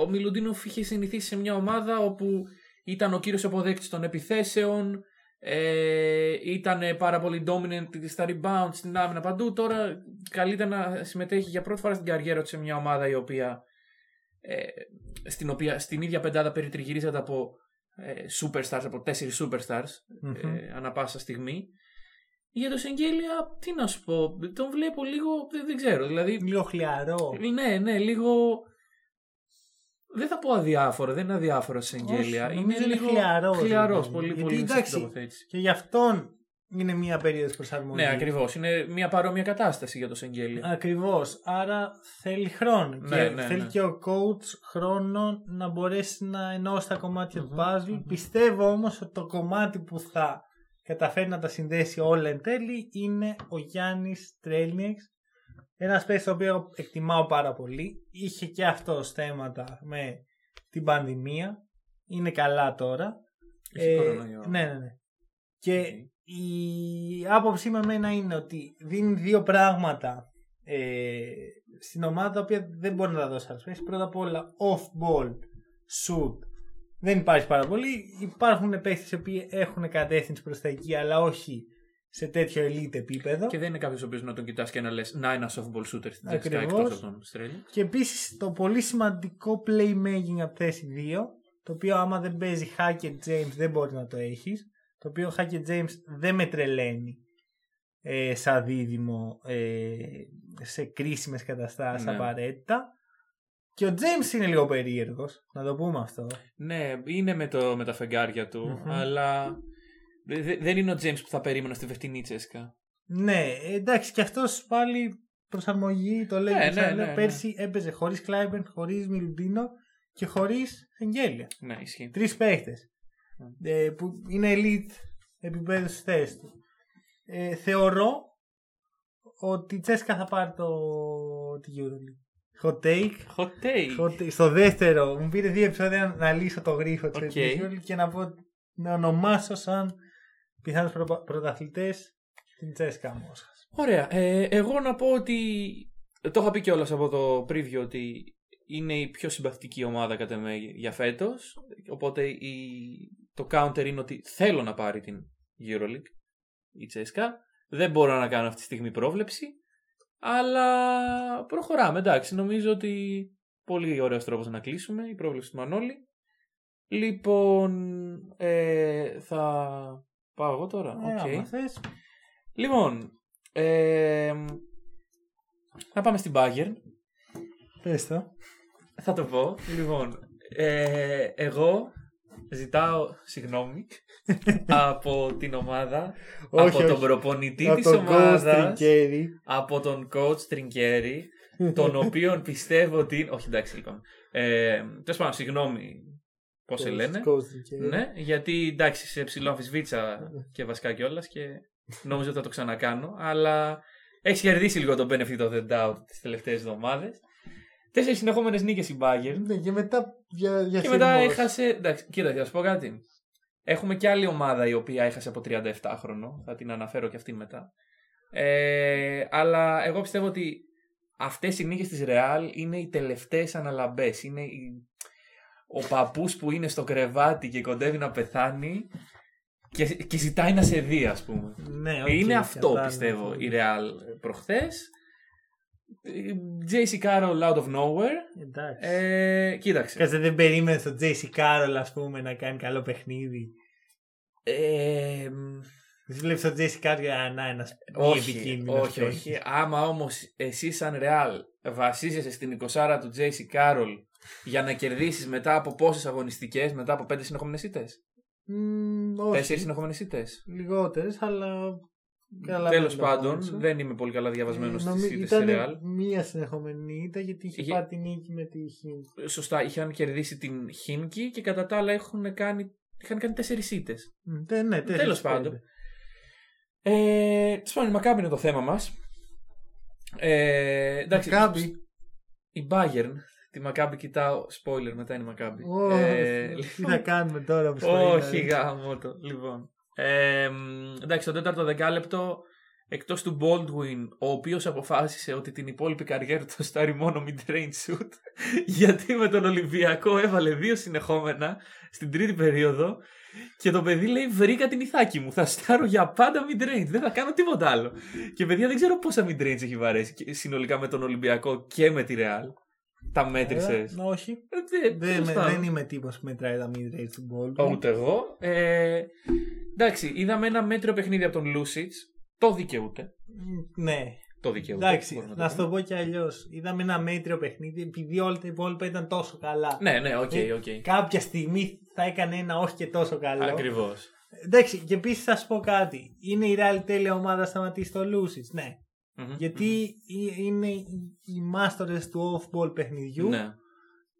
ο Μιλουντίνοφ είχε συνηθίσει σε μια ομάδα όπου ήταν ο κύριος αποδέκτης των επιθέσεων, ε, ήταν πάρα πολύ dominant στα rebound, στην άμυνα παντού. Τώρα καλείται να συμμετέχει για πρώτη φορά στην καριέρα του σε μια ομάδα η οποία, ε, στην, οποία στην ίδια πεντάδα περιτριγυρίζεται από ε, superstars, από τέσσερις superstars Μμμ. ε, ανά πάσα στιγμή. Για το Σεγγέλια, τι να σου πω, τον βλέπω λίγο, δεν, δεν ξέρω, δηλαδή, Λίγο χλιαρό. ναι, ναι, λίγο, δεν θα πω αδιάφορο, δεν είναι αδιάφορο Σεγγέλια, Όχι, είναι νομίζω είναι λίγο χλιαρός, χλιαρός, δηλαδή. πολύ, Γιατί, πολύ σωστή εντάξει, τοποθέτηση. Και γι' αυτόν είναι μια περίοδος προσαρμογής. Ναι, ακριβώς. Είναι μια παρόμοια κατάσταση για το Σεγγέλια. Ακριβώς. Άρα θέλει χρόνο. Ναι, και ναι, θέλει ναι. και ο coach χρόνο να μπορέσει να ενώσει τα κομμάτια του Μμμ, puzzle. μμμ. Πιστεύω όμως ότι το κομμάτι που θα καταφέρει να τα συνδέσει όλα εν τέλει είναι ο Γιάννης Τρέλνιεξ. Ένας παίκτης το οποίο εκτιμάω πάρα πολύ. Είχε και αυτό θέματα με την πανδημία. Είναι καλά τώρα. Έχει κορονοϊό. ναι, ναι, ναι. Και η άποψή με μένα είναι ότι δίνει δύο πράγματα ε, στην ομάδα τα οποία δεν μπορεί να τα δώσει άλλος παίκτης. Πρώτα απ' όλα off-ball shoot δεν υπάρχει πάρα πολύ. Υπάρχουν παίχτε οι οποίοι έχουν κατεύθυνση προς τα εκεί, αλλά όχι σε τέτοιο elite επίπεδο. Και δεν είναι κάποιος ο οποίος να τον κοιτάς και να λες Να, ένα softball shooter στην Τζέσικα Ακριβώς. εκτό από τον Στρέλι. Και επίσης το πολύ σημαντικό playmaking από θέση 2, το οποίο άμα δεν παίζει Hackett James δεν μπορεί να το έχεις. Το οποίο Hackett James δεν με τρελαίνει ε, σαν δίδυμο ε, σε κρίσιμες καταστάσεις Ναι. απαραίτητα. Και ο James είναι λίγο περίεργος, να το πούμε αυτό. Ναι, είναι με, το, με τα φεγγάρια του, Μμμ. αλλά δε- δε- δεν είναι ο James που θα περίμενα στη φετινή Τσέσκα. Ναι, εντάξει, και αυτός πάλι προσαρμογή το λέει. Ναι, και ναι, ξαναλέω, ναι, ναι. Πέρσι έπαιζε χωρίς Κλάιμπερν, χωρίς Μιλουντίνο και χωρίς Εγγύηση. Ναι, ισχύει. Τρεις παίχτες. Ναι. Ε, που είναι elite επίπεδο στη θέση τους. Ε, θεωρώ ότι η Τσέσκα θα πάρει το τη EuroLeague. Hot take. Hot take. Hot take. Στο δεύτερο, μου πήρε δύο επεισόδια να λύσω το γρίφο της Ok. EuroLeague και να, πω, να ονομάσω σαν πιθανούς προ, πρωταθλητές την Τσέσκα Μόσχας. Ωραία. Ε, εγώ να πω ότι. Το είχα πει κιόλας από το preview ότι είναι η πιο συμπαθητική ομάδα κατά με για φέτος. Οπότε η... το counter είναι ότι θέλω να πάρει την Euroleague η Τσέσκα. Δεν μπορώ να κάνω αυτή τη στιγμή πρόβλεψη. Αλλά προχωράμε. Εντάξει, νομίζω ότι πολύ ωραίος τρόπος να κλείσουμε η πρόβλεψη του Μανώλη. Λοιπόν, ε, θα πάω εγώ τώρα. Ε, Οκ. άμα θες. Λοιπόν, ε, να πάμε στην Bayern. Πες το. Θα το πω. Λοιπόν, ε, εγώ ζητάω συγγνώμη από την ομάδα, Όχι, από τον όχι. προπονητή Από της τον ομάδας, Ghost Trinkieri. από τον coach Τριγκέρι, τον οποίον πιστεύω ότι είναι... Όχι, εντάξει, λοιπόν. Ε, Τέλος πάντων, συγγνώμη πώς σε Ghost- λένε; Ghost Trinkieri. Ναι, γιατί εντάξει, σε ψηλό αμφισβήτησα και βασικά κιόλας και νόμιζα ότι θα το ξανακάνω. Αλλά έχεις κερδίσει λίγο το benefit of the doubt τις τελευταίες εβδομάδες. Τέσσερις συνεχόμενες νίκες η Bayern. Ναι, και μετά για, για Και μετά σειρμός. έχασε. Εντάξει, κοίτα, θα σου πω κάτι. Έχουμε και άλλη ομάδα η οποία έχασε από 37 χρονο. Θα την αναφέρω και αυτήν μετά. Ε, αλλά εγώ πιστεύω ότι αυτές οι νίκες της Real είναι οι τελευταίες αναλαμπές. Είναι η... ο παππούς που είναι στο κρεβάτι και κοντεύει να πεθάνει και, και ζητάει να σε δει, ας πούμε. Ναι, οκ, είναι αυτό, κατάλαβα. πιστεύω, η Real προχθές. JC Carroll out of nowhere. Εντάξει. Ε, κοίταξε. Κάτσε δεν περίμενες τον JC Carroll ας πούμε να κάνει καλό παιχνίδι; Ε, Δεν βλέπεις τον JC Carroll α, να ένας μη όχι, επικίνδυνος όχι, παίκτης; όχι. Άμα όμως εσύ σαν Real βασίζεσαι στην 20 του JC Carroll για να κερδίσεις μετά από πόσες αγωνιστικές, μετά από πέντε συνεχόμενες ήττες. Μμμ, όχι. Τέσσερις συνεχόμενες ήττες. Λιγότερες, αλλά... Καλά Τέλος δεν το πάντων, πόνισα. δεν είμαι πολύ καλά διαβασμένος Ε, στις νομι- ήττες της ήταν Real. μία συνεχόμενη ήττα γιατί είχε Είχε- πάρει τη νίκη με τη Χιν. Σωστά, είχαν κερδίσει την Χίμκι και κατά τα άλλα έχουν κάνει, είχαν κάνει τέσσερις ήττες. Ναι, ναι, τέσσερις Τέλος πέντε. πάντων. Ε, τέλος πάντων, η Μακάμπη είναι το θέμα μας. Ε, εντάξει, Μακάμπι. Η Bayern. Τη Μακάμπη κοιτάω. Spoiler, μετά είναι η Μακάμπη. Ω, Ε, Τι θα κάνουμε τώρα που όχι γάμο το. Λοιπόν. Ε, μ, εντάξει, το τέταρτο δεκάλεπτο εκτός του Baldwin, ο οποίος αποφάσισε ότι την υπόλοιπη καριέρα του θα στάρει μόνο mid-range shoot, γιατί με τον Ολυμπιακό έβαλε δύο συνεχόμενα στην τρίτη περίοδο και το παιδί λέει: Βρήκα την ηθάκη μου. Θα στάρω για πάντα mid-range. Δεν θα κάνω τίποτα άλλο. Και παιδιά δεν ξέρω πόσα mid-range έχει βαρέσει και- συνολικά με τον Ολυμπιακό και με τη Real. Τα μέτρησες. Ε, όχι. Δεν, Δεν, με- δεν είμαι τύπος που μετράει τα mid-range του ball. Ούτε εγώ. Ε, εντάξει, είδαμε ένα μέτριο παιχνίδι από τον Λούτσιτς. Το δικαιούται. Μ, Ναι. Το δικαιούται. Εντάξει, μπορούμε να το σου το πούμε. πω κι αλλιώς. Είδαμε ένα μέτριο παιχνίδι επειδή όλα τα υπόλοιπα ήταν τόσο καλά. Ναι, ναι, οκ, Ε, οκ. Κάποια στιγμή θα έκανε ένα όχι και τόσο καλό. Ακριβώς. Εντάξει, και επίσης θα σου πω κάτι. Είναι η Real τέλεια ομάδα να σταματήσει το Λούτσιτς. Ναι. Γιατί ε- είναι οι οι μάστορες του off-ball παιχνιδιού Ναι.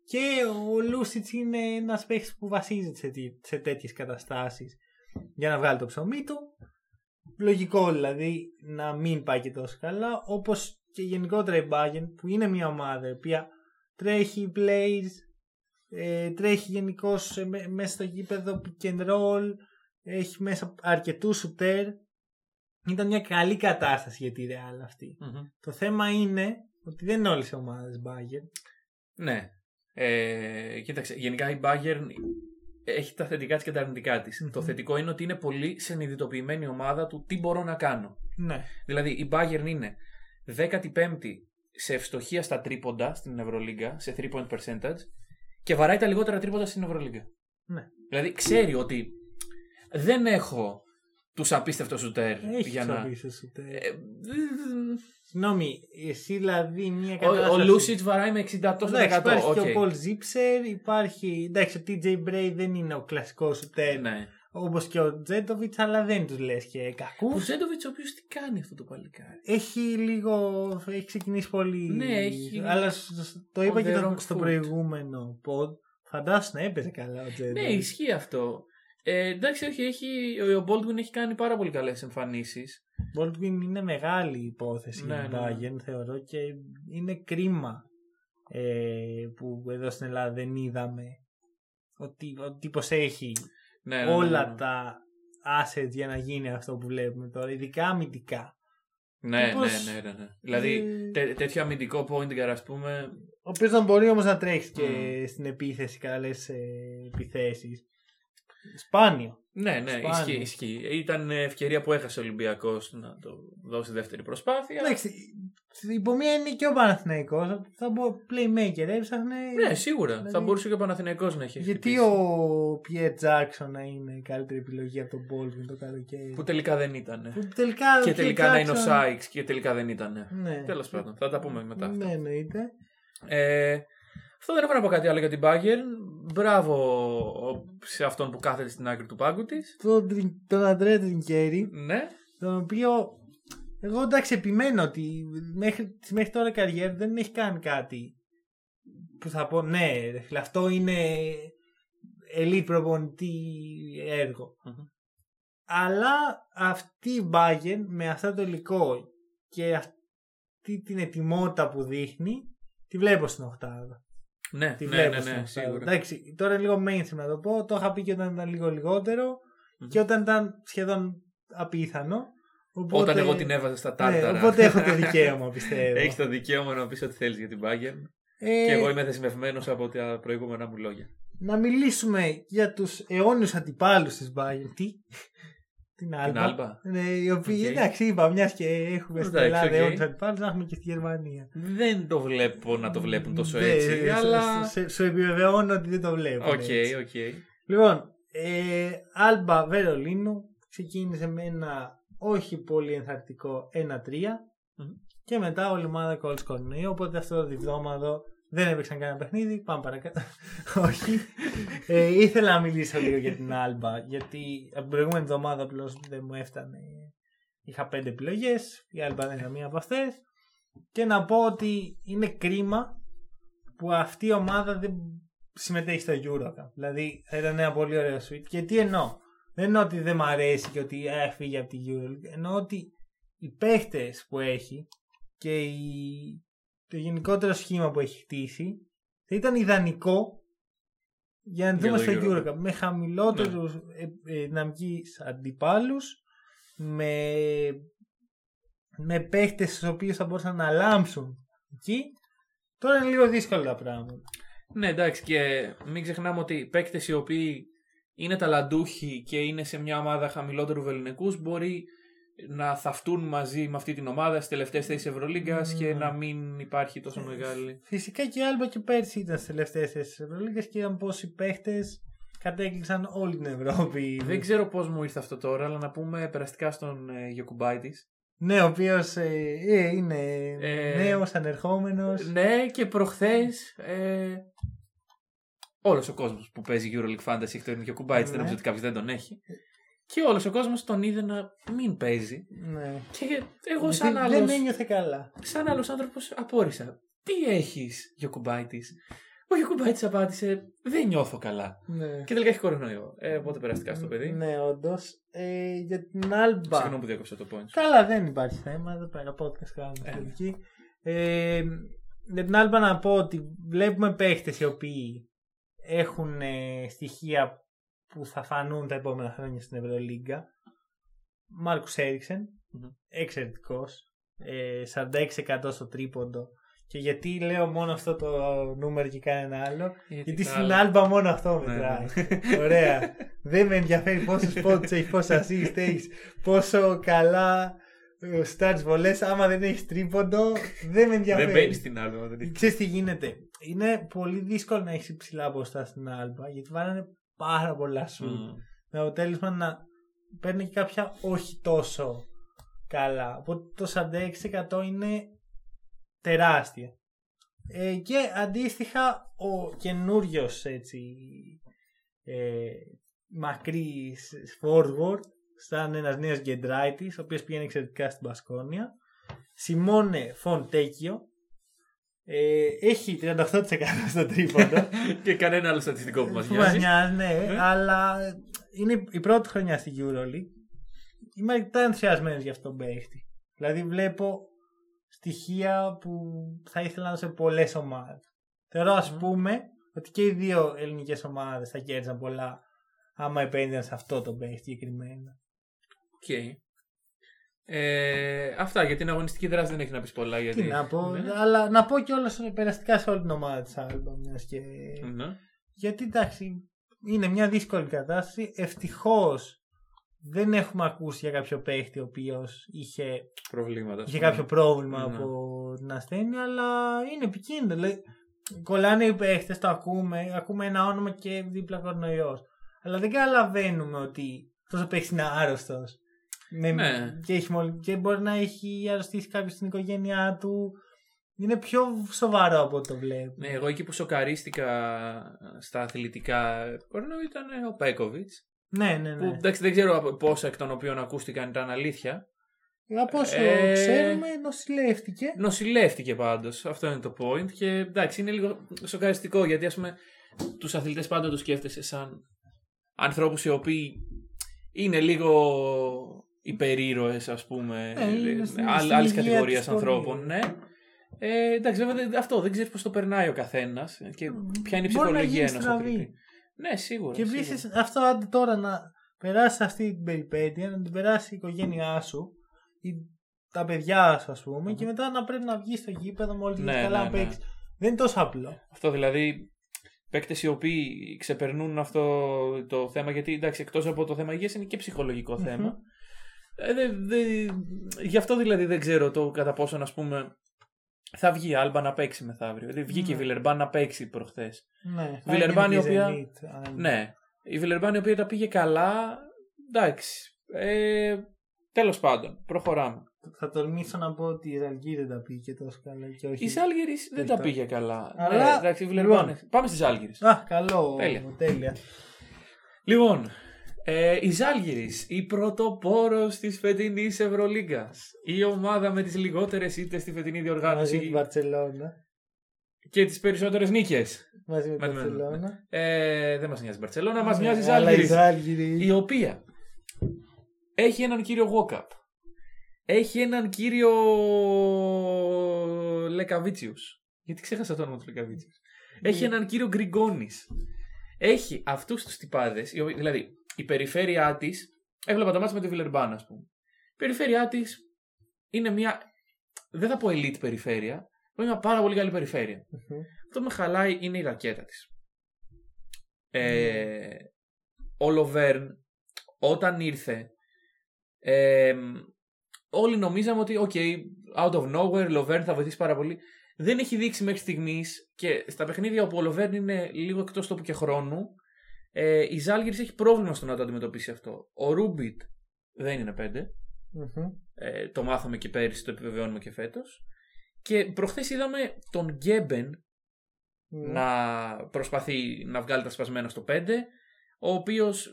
και ο Λούσιτς είναι ένας παίχτης που βασίζεται σε, τί- σε τέτοιες καταστάσεις για να βγάλει το ψωμί του. Λογικό δηλαδή να μην πάει και τόσο καλά, όπως και γενικότερα η Bayern που είναι μια ομάδα η οποία τρέχει plays, ε, τρέχει γενικώς μέσα στο γήπεδο pick and roll, έχει μέσα αρκετούς σουτέρ. Ήταν μια καλή κατάσταση για τη Real αυτή. Μμμ. Το θέμα είναι ότι δεν είναι όλες οι ομάδες Bayern. Ναι. Ε, κοίταξε, γενικά η Bayern έχει τα θετικά της και τα αρνητικά της. Μμμ. Το θετικό είναι ότι είναι πολύ συνειδητοποιημένη η ομάδα του τι μπορώ να κάνω. Ναι. Δηλαδή η Bayern είναι 15η σε ευστοχία στα τρίποντα στην Ευρωλίγκα, σε 3 point percentage και βαράει τα λιγότερα τρίποντα στην Ευρωλίγκα. Ναι. Δηλαδή ξέρει ότι δεν έχω τους απίστευτου σουτέρ Έχεις για να. ξαπίσει σου. τε. Ε, Συγγνώμη, εσύ δηλαδή μια Ο, κατάσταση. ο Λούσιτς βαράει με 60 τόσο Εντάξει, υπάρχει οκ. και ο Πολ Ζίψερ, υπάρχει. Εντάξει, ο TJ Bray δεν είναι ο κλασικός σουτέρ Ναι. όπως και ο Τζέντοβιτς, αλλά δεν τους λες και κακούς. Ο Ζέντοβιτ, ο οποίος τι κάνει αυτό το παλικάρι; Έχει λίγο. Έχει ξεκινήσει πολύ. Ναι, έχει- Αλλά σ- σ- το είπα On και the το, wrong στο foot. προηγούμενο pod. Φαντάσου να έπαιζε καλά ο Ναι, Τζέντοβιτς. ισχύει αυτό. Ε, εντάξει, όχι, έχει, ο Baldwin έχει κάνει πάρα πολύ καλές εμφανίσεις. Baldwin είναι μεγάλη υπόθεση Ναι, για την ναι, ναι. Bayern, θεωρώ και είναι κρίμα ε, που εδώ στην Ελλάδα δεν είδαμε ότι ο τύπος έχει Ναι, ναι, ναι, όλα ναι. τα assets για να γίνει αυτό που βλέπουμε τώρα, ειδικά αμυντικά. Ναι, Τύπος- ναι, ναι, ναι, ναι. Δηλαδή, Ε, τέ- τέτοιο αμυντικό point guard, ας πούμε. ο οποίος να μπορεί όμως να τρέξει και Μμ. στην επίθεση καλές ε, επιθέσεις. Σπάνιο. Ναι, ναι, Σπάνιο. ισχύει, ισχύει. Ήταν ευκαιρία που έχασε ο Ολυμπιακός να το δώσει δεύτερη προσπάθεια. Εντάξει, υπό μία είναι και ο Παναθηναϊκός, θα μπω playmaker, έψαχνε. Ναι, σίγουρα. Δηλαδή- Θα μπορούσε και ο Παναθηναϊκός να έχει Γιατί χτυπήσει. ο Πιέτ Τζάξον να είναι η καλύτερη επιλογή από τον Baldwin το καλοκαίρι; Που τελικά δεν ήταν. Που τελικά ο Και Πιέτ τελικά να είναι ο Jackson- Σάιξ και τελικά δεν ήταν. Ναι. Τέλος πάντων, θα τα πούμε μετά. αυτά. Ναι, εννοείται. Ε, αυτό δεν έχω να πω κάτι άλλο για την Bayern. Μπράβο σε αυτόν που κάθεται στην άκρη του πάγκου της. Τον, Τριν- τον Αντρέ Τρινκέρι, Ναι. τον οποίο εγώ εντάξει επιμένω ότι μέχρι, στη μέχρι τώρα καριέρα δεν έχει κάνει κάτι που θα πω ναι, ρε φίλε, αυτό είναι elite προπονητή έργο. Μμμ. Αλλά αυτή η Bayern με αυτό το υλικό και αυτή την ετοιμότητα που δείχνει τη βλέπω στην οχτάδα. Ναι, Τη ναι, βλέπω ναι, στην ναι, οχτάδα. σίγουρα. Εντάξει, τώρα είναι λίγο mainstream να το πω. Το είχα πει και όταν ήταν λίγο λιγότερο Μμμ. και όταν ήταν σχεδόν απίθανο. Οπότε, Όταν εγώ την έβαζα στα ναι, τάρταρα. οπότε έχω το δικαίωμα πιστεύω. Έχεις το δικαίωμα να πεις ό,τι θέλεις για την Bayern. Ε, Και εγώ είμαι δεσμευμένος από τα προηγούμενα μου λόγια. Να μιλήσουμε για τους αιώνιους αντιπάλους της Bayern. Τι; Την Άλμπα. Άλμπα. Ναι, οι οποίοι, Οκ. εντάξει, είπα, μιας και έχουμε στην Εντάξει, Ελλάδα οκ. αιώνιους αντιπάλους, να έχουμε και στη Γερμανία. Δεν το βλέπω να το βλέπουν τόσο Ναι, έτσι. σε- αλλά. σε- Σου επιβεβαιώνω ότι δεν το βλέπουν. Οκ, έτσι. οκ. Λοιπόν, ε, Άλμπα Βερολίνου ξεκίνησε με ένα όχι πολύ ενθαρρυντικό 1-3 Μμμ. και μετά όλη η ομάδα κόλλησε κορονοϊό. Οπότε αυτό το διβδόμαδο δεν έπαιξαν κανένα παιχνίδι. Πάμε παρακάτω. όχι. Ε, ήθελα να μιλήσω λίγο για την Άλμπα γιατί από την προηγούμενη εβδομάδα απλώς δεν μου έφτανε. Είχα πέντε επιλογές. Η Άλμπα δεν ήταν μία από αυτές. Και να πω ότι είναι κρίμα που αυτή η ομάδα δεν συμμετέχει στο Eurocup. Δηλαδή θα ήταν ένα πολύ ωραίο suite. Και τι εννοώ; Δεν εννοώ ότι δεν μ' αρέσει και ότι ε, φύγει από τη Euroleague. Εννοώ ότι οι παίχτες που έχει και η... το γενικότερο σχήμα που έχει χτίσει θα ήταν ιδανικό για να Για δούμε το στο Eurocup. Eurocup. Με χαμηλότερους ε, ε, δυναμική αντιπάλους, με, με παίχτες στους οποίους θα μπορούσαν να λάμψουν εκεί. Τώρα είναι λίγο δύσκολα τα πράγματα. Ναι, εντάξει, και μην ξεχνάμε ότι οι παίκτες οι οποίοι είναι ταλαντούχοι και είναι σε μια ομάδα χαμηλότερου βεληνικούς μπορεί να θαυτούν μαζί με αυτή την ομάδα στις τελευταίες θέσεις Ευρωλίγκας Ναι. και να μην υπάρχει τόσο μεγάλη. Φυσικά και η Άλμπα και πέρσι ήταν στις τελευταίες θέσεις της Ευρωλίγα και είδαν πώ οι παίχτες κατέκλυσαν όλη την Ευρώπη. Δεν ξέρω πώς μου ήρθε αυτό τώρα, αλλά να πούμε περαστικά στον ε, Γιακουμπάιτης. Ναι, ο οποίος είναι Ε, νέος, ανερχόμενος. Ναι, και προχθές. Ε, Όλος ο κόσμος που παίζει EuroLeague Fantasy έχει τον Γιακουμπάιτης, δεν Ναι. νομίζω ότι κάποιος δεν τον έχει. Και όλος ο κόσμος τον είδε να μην παίζει. Ναι. Και εγώ, σαν δεν, άλλο δεν ένιωθε καλά. σαν άλλος άνθρωπος απόρρισα. Τι έχεις, Γιοκουμπάιτης. Ο Γιοκουμπάιτης απάντησε, δεν νιώθω καλά. Ναι. Και τελικά έχει κορονοϊό. Ε, οπότε περαστικά στο παιδί. Ναι, όντως. Ε, για την Άλμπα. Συγγνώμη που διέκοψα το point. Καλά, δεν υπάρχει θέμα. Εδώ πέρα podcast κάνουμε Ε. σχετική. Ε, για την Άλμπα να πω ότι βλέπουμε παίχτες οι οποίοι έχουν ε, στοιχεία που θα φανούν τα επόμενα χρόνια στην Ευρωλίγκα. Μάρκους Έριξεν, Μμμ. εξαιρετικός. Ε, 46% στο τρίποντο Και γιατί λέω μόνο αυτό το νούμερο και κανένα άλλο. Γιατί Γιατί τα στην άλλα- άλμπα μόνο αυτό Ναι, μετράει. ναι. Ωραία. Δεν με ενδιαφέρει πόσου πόντους έχεις, πόσα assist έχεις, πόσο καλά στάρει βολές. Άμα δεν έχεις τρίποντο, δεν με ενδιαφέρει. Δεν μπαίνεις στην άλλη. δεν έχεις. Ξέρεις τι γίνεται. Είναι πολύ δύσκολο να έχεις υψηλά ποσοστά στην άλμπα γιατί βάλανε πάρα πολλά σου. Μμ. Με αποτέλεσμα να παίρνει και κάποια όχι τόσο καλά. Οπότε το 46% είναι τεράστια. Ε, και αντίστοιχα ο καινούριος έτσι ε, μακρύς forward σαν ένας νέος Γκεντράιτης ο οποίος πήγαινε εξαιρετικά στην Πασκόνια Σιμώνε Φοντέκιο ε, έχει 38% στο τρίποντο και κανένα άλλο στατιστικό που μας που μας νοιάζει. νοιάζει, ναι, Ε. αλλά είναι η πρώτη χρονιά στη EuroLeague. Είμαι αρκετά ενθουσιασμένος για αυτόν τον παίχτη. Δηλαδή βλέπω στοιχεία που θα ήθελα να σε πολλές ομάδες. Θεωρώ ας Μμμ. πούμε ότι και οι δύο ελληνικές ομάδες θα κέρδισαν πολλά άμα επένδυαν σε αυτό τον παίχτη συγκεκριμένα. Οκ. Ε, αυτά για την αγωνιστική δράση δεν έχει να πεις πολλά. Γιατί... Τι να πω, Ναι. αλλά να πω κιόλας περαστικά σε όλη την ομάδα της Άλμπα. Μιας και... Ναι. Γιατί εντάξει, είναι μια δύσκολη κατάσταση. Ευτυχώς δεν έχουμε ακούσει για κάποιο παίχτη ο οποίος είχε, Προβλήματα. ας είχε πούμε. κάποιο πρόβλημα Ναι. από την ασθένεια, αλλά είναι επικίνδυνο. Δηλαδή, κολλάνε οι παίχτες, το ακούμε, ακούμε ένα όνομα και δίπλα κορονοϊός. Αλλά δεν καταλαβαίνουμε ότι αυτός ο παίχτης είναι άρρωστος. Ναι. Και, έχει μολυ- και μπορεί να έχει αρρωστήσει κάποιος στην οικογένειά του. Είναι πιο σοβαρό από ό,τι το βλέπω. Ναι, εγώ εκεί που σοκαρίστηκα στα αθλητικά κορονοϊό ήταν ο Πέκοβιτς. Ναι, ναι, Που ναι. εντάξει δεν ξέρω από πόσα εκ των οποίων ακούστηκαν ήταν αλήθεια. Από όσο Ε, ξέρουμε, νοσηλεύτηκε. Νοσηλεύτηκε πάντως, αυτό είναι το point και εντάξει είναι λίγο σοκαριστικό γιατί ας πούμε τους αθλητές πάντα τους σκέφτεσαι σαν ανθρώπους οι οποίοι είναι λίγο υπερήρωες ας πούμε Ε, είναι στην- άλλ- στην άλλης υγεία κατηγορίας της πολύ. ανθρώπων ναι. Ε, εντάξει βέβαια δεν- αυτό δεν ξέρεις πώς το περνάει ο καθένας και ποια είναι η Μπορεί να ψυχολογία γίνει ενός στραβή. αθλητή. Ναι σίγουρα. Και σίγουρα. επίση αυτό άντε τώρα να περάσει αυτή την περιπέτεια, να την περάσει η οικογένειά σου ή τα παιδιά σου, ας πούμε, και μετά να πρέπει να βγεις στο γήπεδο με όλη την Ναι, καλά ναι, να ναι. παίξεις. Δεν είναι τόσο απλό. Αυτό δηλαδή παίκτες οι οποίοι ξεπερνούν αυτό το θέμα, γιατί εντάξει, εκτός από το θέμα υγείας είναι και ψυχολογικό Μμμ. θέμα. Ε, δε- δε- γι' αυτό δηλαδή δεν ξέρω το κατά πόσο να πούμε θα βγει η Άλμπα να παίξει μεθαύριο. Δηλαδή βγήκε η Ναι. Βιλερμπάν να παίξει προχθές. Ναι, θα Βιλερμπάν η γίνει και οποία- Zenit, αν- Ναι. Η Βιλερμπάν η οποία τα πήγε καλά. Εντάξει. Ε, Τέλος πάντων, προχωράμε. Θα τολμήσω να πω ότι η Ζαλγκή δεν τα πήγε τόσο καλά και όχι. Η Ζάλγηρη δεν τα τα- πήγε καλά. Αλλά- Ναι, εντάξει, η Βιλερμπάν. Λοιπόν. Πάμε στη Ζάλγηρη. Α, καλό. Τέλεια. τέλεια. Λοιπόν, ε, η Ζάλγηρης, η πρωτοπόρος της φετινής Ευρωλίγκας. Η ομάδα με τις λιγότερες ήττες στη φετινή Μαζί διοργάνωση με την Βαρκελόνα. και τις περισσότερες νίκες. Μαζί με Με- την με- Βαρκελόνα. Ε, δεν μας νοιάζει η Μπαρτσελώνα, μας νοιάζει η Ναι, αλλά η Ζάλγηρης. Ζάλγκη. Η οποία έχει έναν κύριο Walkup. Έχει έναν κύριο Λεκαβίτσιους. Γιατί ξέχασα το όνομα του Λεκαβίτσιους. Έχει έναν κύριο Γκριγκόνης. Έχει αυτούς τους τυπάδες, οι οποίοι- δηλαδή η περιφέρειά της, έβλεπα τα μάτια με τη Βιλερμπάν ας πούμε. Η περιφέρειά της είναι μια, δεν θα πω elite περιφέρεια, αλλά είναι μια πάρα πολύ καλή περιφέρεια. Μμμ. Αυτό που με χαλάει είναι η ρακέτα της. Ε, ο Λοβέρν όταν ήρθε ε, όλοι νομίζαμε ότι ok, out of nowhere, Λοβέρν θα βοηθήσει πάρα πολύ. Δεν έχει δείξει μέχρι στιγμής και στα παιχνίδια όπου ο Λοβέρν είναι λίγο εκτός τόπου και χρόνου, ε, η Ζάλγκη έχει πρόβλημα στο να το αντιμετωπίσει αυτό. Ο Ρούμπιτ δεν είναι πέντε. Μμμ. Ε, το μάθαμε και πέρυσι, το επιβεβαιώνουμε και φέτος. Και προχθές είδαμε τον Γκέμπεν Μμμ. να προσπαθεί να βγάλει τα σπασμένα στο 5, ο οποίος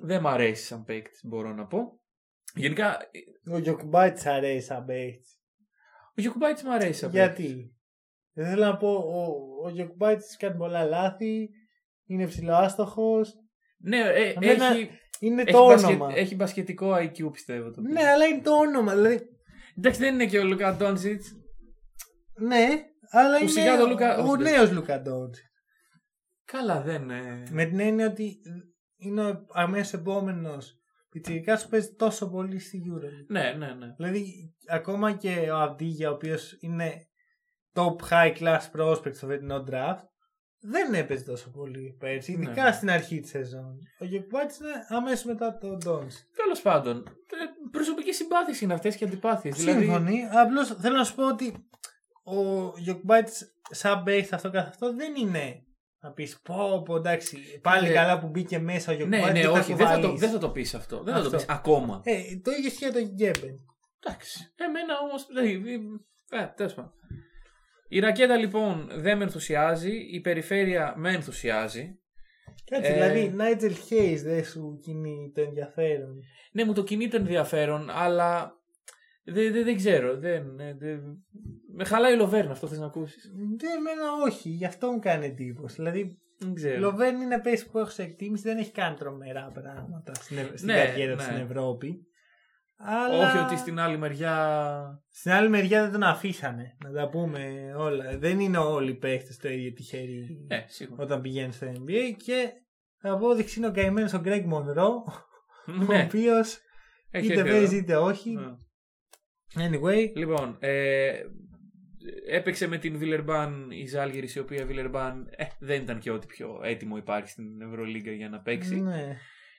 δεν μ' αρέσει σαν παίκτης, μπορώ να πω. Γενικά, Ο Γιοκουμπάιτις αρέσει σαν παίχτη. ο Γιοκουμπάιτις μ' αρέσει σαν παίκτης. Γιατί. Δεν θέλω να πω, ο, ο Γιοκουμπάιτις κάνει πολλά λάθη. Είναι ψιλοάστοχο. Ναι, ε, Εμένα έχει, Είναι έχει, το μπασκε- όνομα. έχει μπασκετικό IQ πιστεύω. Το Ναι, αλλά είναι το όνομα. Δηλαδή, Εντάξει, δεν είναι και ο Λούκα Ντόνσιτς. ναι, αλλά Που είναι σιγά το Λουκα- ο όχι, νέος Λουκαντόντ. Καλά, δεν ε... Με την έννοια ότι είναι ο αμέσως επόμενος πιτσιρικά που παίζει τόσο πολύ στη Euro. Ναι, ναι, ναι. Δηλαδή, ακόμα και ο Αβδίγια, ο οποίος είναι top high class prospect στο φετινό draft, δεν έπαιζε τόσο πολύ πέρσι, ειδικά Ναι. στην αρχή της σεζόν. Ο Γεκουμπάιτς είναι αμέσως μετά τον Ντόνς. Τέλος πάντων. ε, Προσωπικέ συμπάθειες είναι αυτές και αντιπάθειες. Δηλαδή, Σύμφωνοι. Απλώς θέλω να σου πω ότι ο Γιοκμπάιτ σαν base αυτό καθ' αυτό δεν είναι να πεις πω, πω εντάξει, πάλι Ε, καλά που μπήκε μέσα ο ναι, Γιοκμπάιτ. ναι, και τα όχι, δεν θα, το, κουβαλείς. δεν θα το πεις αυτό. Δεν θα το Αυτό. πεις ακόμα. Ε, το ίδιο ισχύει για τον Γκέμπεν. Εντάξει. Εμένα όμως. Ε, τέλος πάντων. Η ρακέτα λοιπόν δεν με ενθουσιάζει. Η περιφέρεια με ενθουσιάζει. Κάτσε, Ε, δηλαδή, Νάιτζελ Χέις δεν σου κινεί το ενδιαφέρον. Ναι, μου το κινεί το ενδιαφέρον, αλλά δεν, δεν, δεν ξέρω. Δεν, ε, δεν... Με χαλάει η Λοβέρν, αυτό θες να ακούσεις; Δεν, εμένα όχι, γι' αυτό μου κάνει εντύπωση. Δηλαδή, Δεν η ξέρω. Λοβέρν είναι παίκτη που έχω σε εκτίμηση, δεν έχει κάνει τρομερά πράγματα στην, Ευ- στην Ναι, καριέρα του ναι. στην Ευρώπη. Αλλά... Όχι ότι στην άλλη μεριά. Στην άλλη μεριά δεν τον αφήσανε. Να τα πούμε όλα. Δεν είναι όλοι οι παίχτες το ίδιο τυχεροί Ναι, σίγουρα. όταν πηγαίνουν στο NBA. Και απόδειξη είναι ο καημένος ο Greg Monroe, ο ναι, οποίος έχει είτε έρθει παίζει εδώ. είτε όχι. Ναι. Anyway, Λοιπόν, ε, έπαιξε με την Βιλερμπάν η Ζάλγηρης, η οποία Βιλερμπάν ε, δεν ήταν και ό,τι πιο έτοιμο υπάρχει στην Ευρωλίγκα για να παίξει. ναι.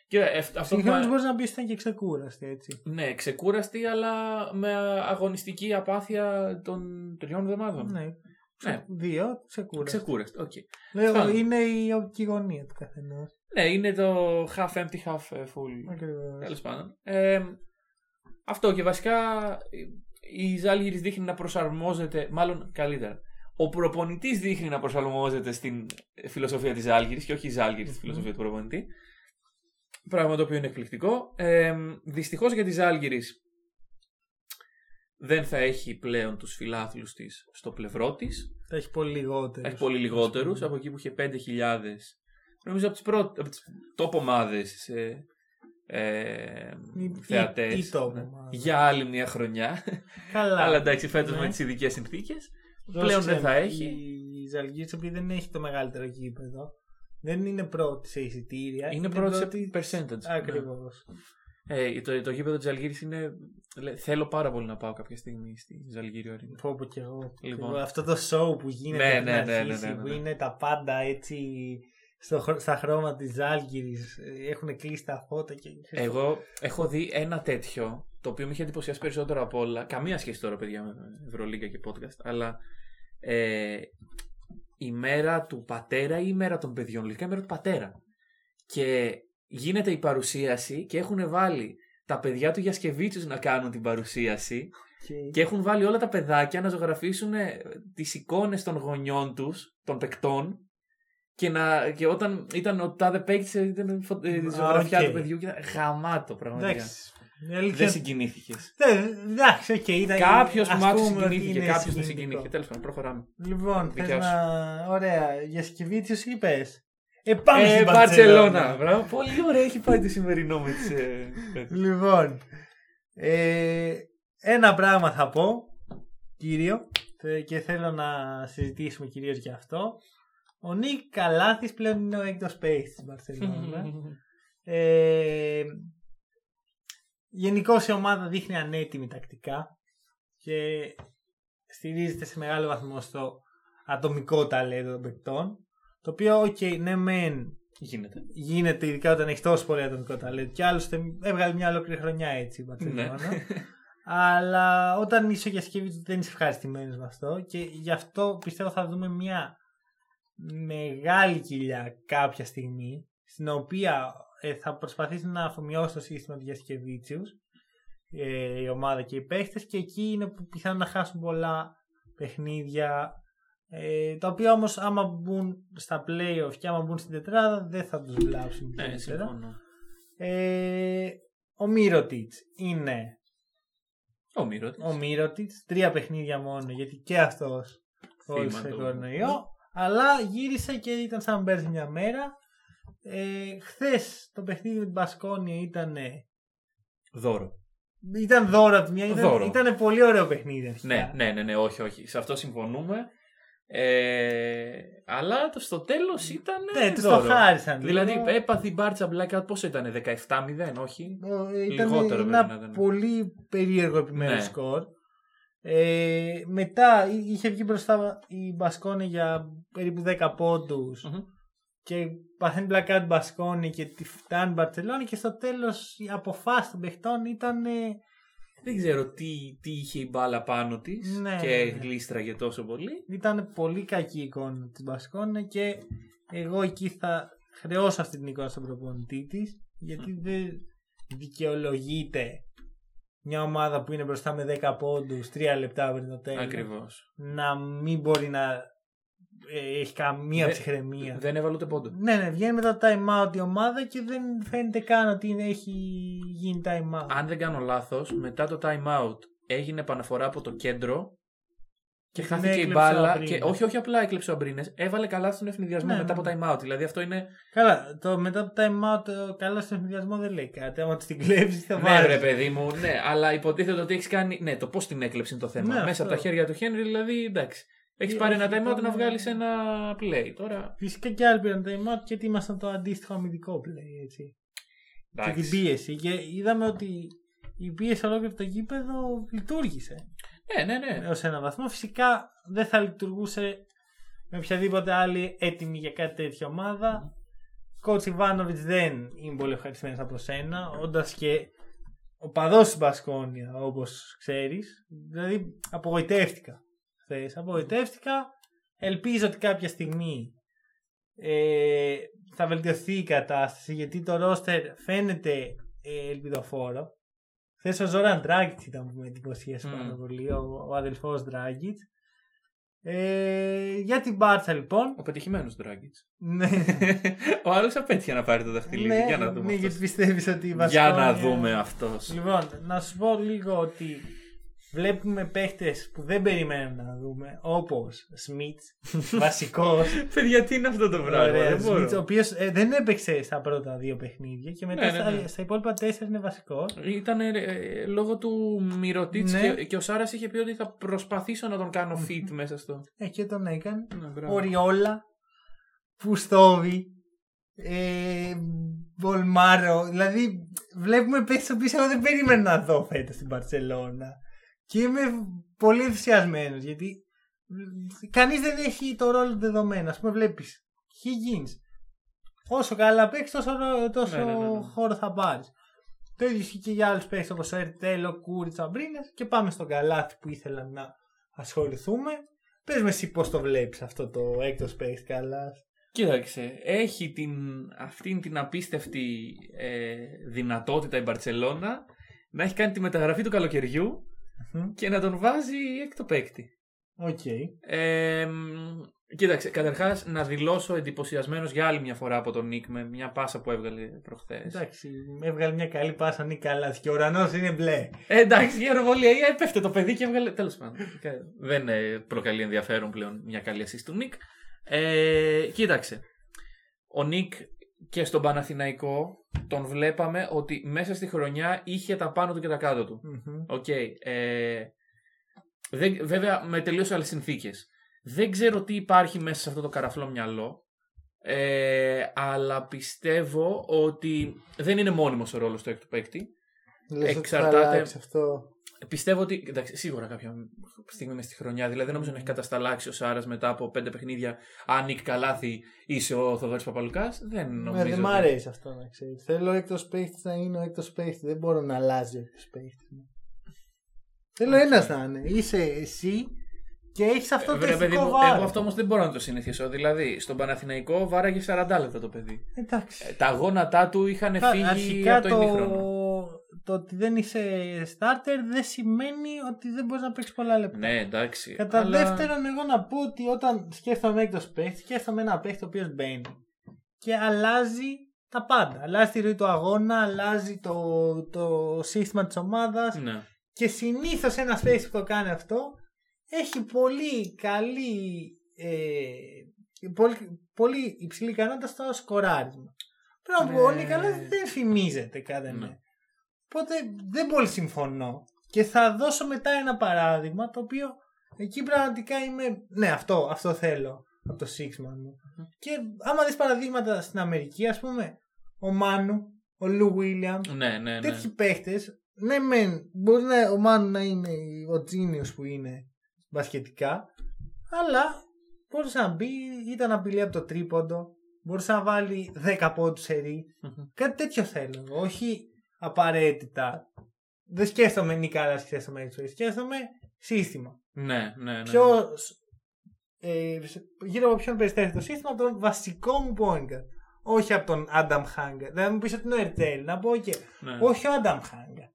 Και ε, αυτό που Συγχρόνως μπορείς να πει ότι ήταν και ξεκούραστη έτσι. Ναι, ξεκούραστη, αλλά με αγωνιστική απάθεια των τριών εβδομάδων. Ναι. Ναι. Δύο, ξεκούραστη. Ξεκούραστη, οκ. Λέω, Φτάνει. είναι η οπτική γωνία του καθενός. Ναι, είναι το half empty, half full. Ακριβώς. Τέλος πάντων. Ε, αυτό και βασικά η Ζάλγηρης δείχνει να προσαρμόζεται, μάλλον καλύτερα. Ο προπονητής δείχνει να προσαρμόζεται στην φιλοσοφία της Ζάλγηρης και όχι η Ζάλγηρη στη φιλοσοφία του προπονητή. Πράγμα το οποίο είναι εκπληκτικό. Ε, Δυστυχώς για τη Ζάλγηρης δεν θα έχει πλέον τους φιλάθλους της στο πλευρό της. Θα έχει πολύ λιγότερο. Θα έχει πολύ λιγότερους. Από εκεί που είχε 5.000, νομίζω από τις, πρώτες, από τις top ομάδες σε ε, Ή- θεατές. ή- ή top Ναι. ομάδα. Για άλλη μια χρονιά. Καλά. Αλλά εντάξει, φέτος Ναι. με τις ειδικές συνθήκες. Δώσε πλέον δεν θα μου, έχει. Η Ζαλγκύρης επειδή δεν έχει το μεγαλύτερο γήπεδο. Δεν είναι πρώτη σε εισιτήρια. Είναι πρώτη σε percentage. Ακριβώς. Ε, το, το γήπεδο της Αλγύρης είναι... λέ- Θέλω πάρα πολύ να πάω κάποια στιγμή στη Ζαλγύριο Arena. Πω πω κι εγώ. Λοιπόν. Εγώ, Αυτό το show που γίνεται Ναι, πριν ναι, ναι, ναι, αρχίσει, ναι, ναι, που ναι. είναι τα πάντα έτσι στο, χρο- στα χρώματα της Ζάλγκυρης. Έχουν κλείσει τα φώτα και... Εγώ έχω δει ένα τέτοιο, το οποίο με είχε εντυπωσιάσει περισσότερο από όλα. Καμία σχέση τώρα, παιδιά, με Ευρωλίγκα και podcast. Αλλά ε, η μέρα του πατέρα ή η μέρα των παιδιών, λογικά η μέρα του πατέρα. Και γίνεται η παρουσίαση και έχουν βάλει τα παιδιά του Γιασικεβίτσιους να κάνουν την παρουσίαση Και- και έχουν βάλει όλα τα παιδάκια να ζωγραφίσουν ε, τις εικόνες των γονιών τους, των παικτών και, να, και όταν ήταν ο τάδε παίκτης ε, ήταν φω- ε, η Α, ζωγραφιά οκ. του παιδιού και ήταν γαμάτο πραγματικά. Εντάξει. Η αλήθεια- Δεν συγκινήθηκες. Δεν- Εντάξει, οκ, ήταν. Κάποιος ας που μ' άκουσε πούμε ότι συγκινήθηκε. είναι Κάποιος δεν συγκινητικό. συγκινήθηκε. Τέλος πάντων, προχωράμε. Λοιπόν, θες Δικιά σου. να. Ωραία, Γιασικεβίτσιους είπε. Ε, πάμε Ε, στην Μπαρσελόνα. Μπαρσελόνα. Μπράβο. Πολύ ωραία έχει πάει το σημερινό με τις. Λοιπόν, ε, ένα πράγμα θα πω, κύριο, θε- και θέλω να συζητήσουμε κυρίως για αυτό. Ο Νίκ Καλάθης πλέον είναι ο έκτος παίκτης της Μπαρσελόνα. ε, Γενικώ η ομάδα δείχνει ανέτοιμη τακτικά και στηρίζεται σε μεγάλο βαθμό στο ατομικό ταλέντο των παικτών. Το οποίο, οκ, ναι, μεν Γίνεται. γίνεται ειδικά όταν έχεις τόσο πολύ ατομικό ταλέντο. Και άλλωστε έβγαλε μια ολόκληρη χρονιά έτσι η Ναι. Μπαρσελόνα. Αλλά όταν είσαι Γιασικεβίτσιους δεν είσαι ευχαριστημένος με αυτό και γι' αυτό πιστεύω θα δούμε μια μεγάλη κοιλιά κάποια στιγμή στην οποία ε, θα προσπαθήσει να αφομοιώσει το σύστημα του Γιασικεβίτσιους ε, η ομάδα και οι παίχτες και εκεί είναι που πιθανόν να χάσουν πολλά παιχνίδια ε, τα οποία όμως άμα μπουν στα playoff και άμα μπουν στην τετράδα δεν θα τους βλάψουν Ναι, ιδιαίτερα. συμφωνώ. ε, ο Μύρωτιτς είναι Ο Μύρο. ο Μύρωτιτς, τρία παιχνίδια μόνο γιατί και αυτός κόλλησε του. κορονοϊό αλλά γύρισε και ήταν σαν να πέρασε μια μέρα ε, χθες το παιχνίδι με την Μπασκόνια ήταν Δώρο. ήταν δώρο από τη μια, ήταν, Δώρο. ήταν πολύ ωραίο παιχνίδι αρχικά. Ναι, ναι, ναι, ναι, όχι, όχι. Σε αυτό συμφωνούμε. Ε, αλλά το στο τέλος ήταν. Ναι, τους το δώρο. χάρισαν λίγο. Δηλαδή έπαθε η Μπάρτσα blackout πόσο ήταν, 17-0, όχι; Ε, Ήταν Λιγότερο ένα πρέπει να ήταν. πολύ περίεργο επιμέρους Ναι. σκορ. Ε, μετά εί- είχε βγει μπροστά η Μπασκόνη για περίπου 10 πόντους Μμμ. Και παθαίνει blackout Μπασκόνη και τη φτάνει η Μπαρτσελόνη και στο τέλος η αποφάση των παιχτών ήταν ε, Δεν ξέρω τι, τι είχε η μπάλα πάνω της Ναι, και ναι, ναι. γλίστραγε τόσο πολύ. ήταν πολύ κακή η εικόνα της Μπασκόνη και εγώ εκεί θα χρεώσω αυτή την εικόνα στον προπονητή της γιατί δεν δικαιολογείται μια ομάδα που είναι μπροστά με 10 πόντους 3 λεπτά πριν το τέλος Ακριβώς. να μην μπορεί να ε, έχει καμία Δε- ψυχραιμία. Δεν έβαλε ούτε πόντο. Ναι, ναι, βγαίνει μετά το time out η ομάδα και δεν φαίνεται καν ότι είναι- έχει γίνει time out. Αν δεν κάνω λάθος, μετά το time out έγινε επαναφορά από το κέντρο και την χάθηκε η έκλεψε ο μπάλα. Αμπρίνες. Και, όχι, όχι απλά έκλεψε ο Αμπρίνες, έβαλε καλά στον ευνηδιασμό Ναι, μετά ναι, από time out. Δηλαδή αυτό είναι. Καλά, το μετά το time out το καλό στον συνδυασμό δεν λέει κάτι. Άμα τη την κλέψει θα Ναι, βάλεις. ρε παιδί μου, ναι, αλλά υποτίθεται ότι έχεις κάνει. Ναι, το πώς την έκλεψε είναι το θέμα. Ναι, Μέσα αυτό. από τα χέρια του Χένρι, δηλαδή εντάξει. Έχεις Ε, πάρει ένα όχι, time out ήταν- να βγάλεις ένα play. Τώρα. Φυσικά και άλλοι πήραν time out γιατί ήμασταν το αντίστοιχο αμυντικό play. Έτσι. Και την Εντάξει. πίεση. Και είδαμε ότι η πίεση ολόκληρο το γήπεδο λειτουργήσε. Ναι, ναι, ναι. Έως ένα βαθμό. Φυσικά δεν θα λειτουργούσε με οποιαδήποτε άλλη έτοιμη για κάτι τέτοια ομάδα. Κότσι Ιβάνοβιτ δεν είναι πολύ ευχαριστημένος από σένα, όντας και ο παδός της Μπασκόνια, όπως ξέρεις. Δηλαδή, απογοητεύτηκα. Χθες. Απογοητεύτηκα. Ελπίζω ότι κάποια στιγμή ε, θα βελτιωθεί η κατάσταση γιατί το ρόστερ φαίνεται ε, ελπιδοφόρο. Χθες ο Ζόραν Ντράγκητ ήταν που με εντυπωσίασε Μμμ. πάρα πολύ, ο, ο αδελφός Ντράγκητ. Ε, για την Μπάρτσα λοιπόν. Ο πετυχημένος Ντράγκητ. ναι, ο άλλος απέτυχε να πάρει το δαχτυλίδι. ναι, Για να δούμε. ναι, αυτός. γιατί πιστεύεις ότι η Για Βασκόνια- να δούμε αυτός. Λοιπόν, να σου πω λίγο ότι βλέπουμε παίχτες που δεν περιμένουμε να δούμε, όπως Σμιτς, βασικός. Παιδιά, τι είναι αυτό το πράγμα. δεν μπορώ. Σμιτς, ο οποίος δεν έπαιξε στα πρώτα δύο παιχνίδια και μετά Ναι, ναι, στα, ναι. στα υπόλοιπα τέσσερα είναι βασικός. Ήταν ε, λόγω του Μυρωτήτ Ναι. και, και ο Σάρας είχε πει ότι θα προσπαθήσω να τον κάνω fit μέσα στο. Ε, και τον έκανε. Ναι, μπράβο. Οριόλα, Πουστόβι, ε, Βολμάρο. Δηλαδή, βλέπουμε παίχτε που εγώ δεν περίμενα να δω φέτος στην Παρσελώνα. Και είμαι πολύ ενθουσιασμένος γιατί κανείς δεν έχει το ρόλο δεδομένο. Α πούμε, βλέπεις Higgins. Όσο καλά παίξεις, τόσο, ρο- τόσο Ναι, ναι, ναι, ναι. χώρο θα πάρεις. Το ίδιο ισχύει και για άλλους παίχτε όπως ο Ερτέλο, Κούριτσα, Μπρίνε. Και πάμε στον καλάθι που ήθελα να ασχοληθούμε. Πες με εσύ πώς το βλέπεις αυτό το έκτος παίχτη καλά. Κοίταξε, έχει την, αυτήν την απίστευτη ε, δυνατότητα η Μπαρτσελώνα να έχει κάνει τη μεταγραφή του καλοκαιριού και να τον βάζει έκτο παίκτη. Οκ. Ε, μ, κοίταξε, καταρχάς να δηλώσω εντυπωσιασμένος για άλλη μια φορά από τον Νικ με μια πάσα που έβγαλε προχθές. Εντάξει, έβγαλε μια καλή πάσα Νικ Καλάθης και ο ουρανός είναι μπλε. Ε, εντάξει, η αεροβολία ε, έπεφτε το παιδί και έβγαλε. Τέλος πάντων. Ε, Δεν ε, προκαλεί ενδιαφέρον πλέον μια καλή assist του Νικ. Ε, κοίταξε. Ο Νικ και στον Παναθηναϊκό τον βλέπαμε ότι μέσα στη χρονιά είχε τα πάνω του και τα κάτω του. Μμμ. Οκ. ε, δεν- βέβαια με τελείως άλλες συνθήκες. Δεν ξέρω τι υπάρχει μέσα σε αυτό το καραφλό μυαλό. Ε, αλλά πιστεύω ότι δεν είναι μόνιμος ο ρόλος του έκτου παίκτη. Λες ότι Εξαρτάται- θα αλλάξει αυτό. Πιστεύω ότι. Εντάξει, σίγουρα κάποια στιγμή μες στη χρονιά. Δηλαδή δεν νομίζω να έχει κατασταλάξει ο Σάρας μετά από πέντε παιχνίδια. Αν Νικ Καλάθη είσαι ο Θοδωρής Παπαλουκάς. Δεν νομίζω. Ναι, δεν μ' ότι- αρέσει αυτό να ξέρεις. Θέλω ο έκτος παίχτης να είναι ο έκτος παίχτης. Δεν μπορώ να αλλάζει ο έκτος παίχτης. Θέλω Οκ. ένας να είναι. Είσαι εσύ και έχεις αυτό το Ε, Βέβαια, παιδί ηθικό μου, βάρος. εγώ αυτό όμως δεν μπορώ να το συνηθίσω. Δηλαδή, στον Παναθηναϊκό βάραγε 40 λεπτά το παιδί. Εντάξει. Ε, Τα γόνατά του είχαν Κα- φύγει Αρχικά από το το... ημίχρονο. Το ότι δεν είσαι starter δεν σημαίνει ότι δεν μπορείς να παίξεις πολλά λεπτά. Ναι, εντάξει. Κατά αλλά- δεύτερον, εγώ να πω ότι όταν σκέφτομαι έκτο παίχτη, σκέφτομαι ένα παίχτη ο οποίος μπαίνει και αλλάζει τα πάντα. Αλλάζει τη ροή του αγώνα, αλλάζει το, το σύστημα της ομάδας. Ναι. Και συνήθως ένα παίχτη που το κάνει αυτό έχει πολύ καλή. Ε, πολύ, πολύ υψηλή ικανότητα στο σκοράρισμα. Πρέπει να πω, ο Ναι. Νικαλάς δεν φημίζεται κατά Ναι. Ναι. Οπότε δεν πολύ συμφωνώ. Και θα δώσω μετά ένα παράδειγμα το οποίο εκεί πραγματικά είμαι. Ναι, αυτό, αυτό θέλω από το Sixman μου. Και άμα δεις παραδείγματα στην Αμερική, ας πούμε, ο Μάνου, ο Λου Βίλιαμ, Ναι, ναι, ναι. τέτοιοι παίχτες ναι, μεν, μπορεί να, ο Μάνου να είναι ο τζίνιος που είναι μπασκετικά, αλλά μπορούσε να μπει, ήταν απειλή από το τρίποντο, μπορούσε να βάλει 10 πόντους σε ρί. Κάτι τέτοιο θέλω. Όχι απαραίτητα. Δεν σκέφτομαι Νικάλα σκέφτομαι έξω. Σκέφτομαι σύστημα. Ναι, ναι, ναι. Ποιο. Ε, γύρω από ποιον περιστρέφεται το σύστημα, από τον βασικό μου point guard. Όχι από τον Adam Hanger. Δεν μου πεις ότι είναι ο Ερτέλ. Να πω και. ναι. Όχι ο Adam Hanger.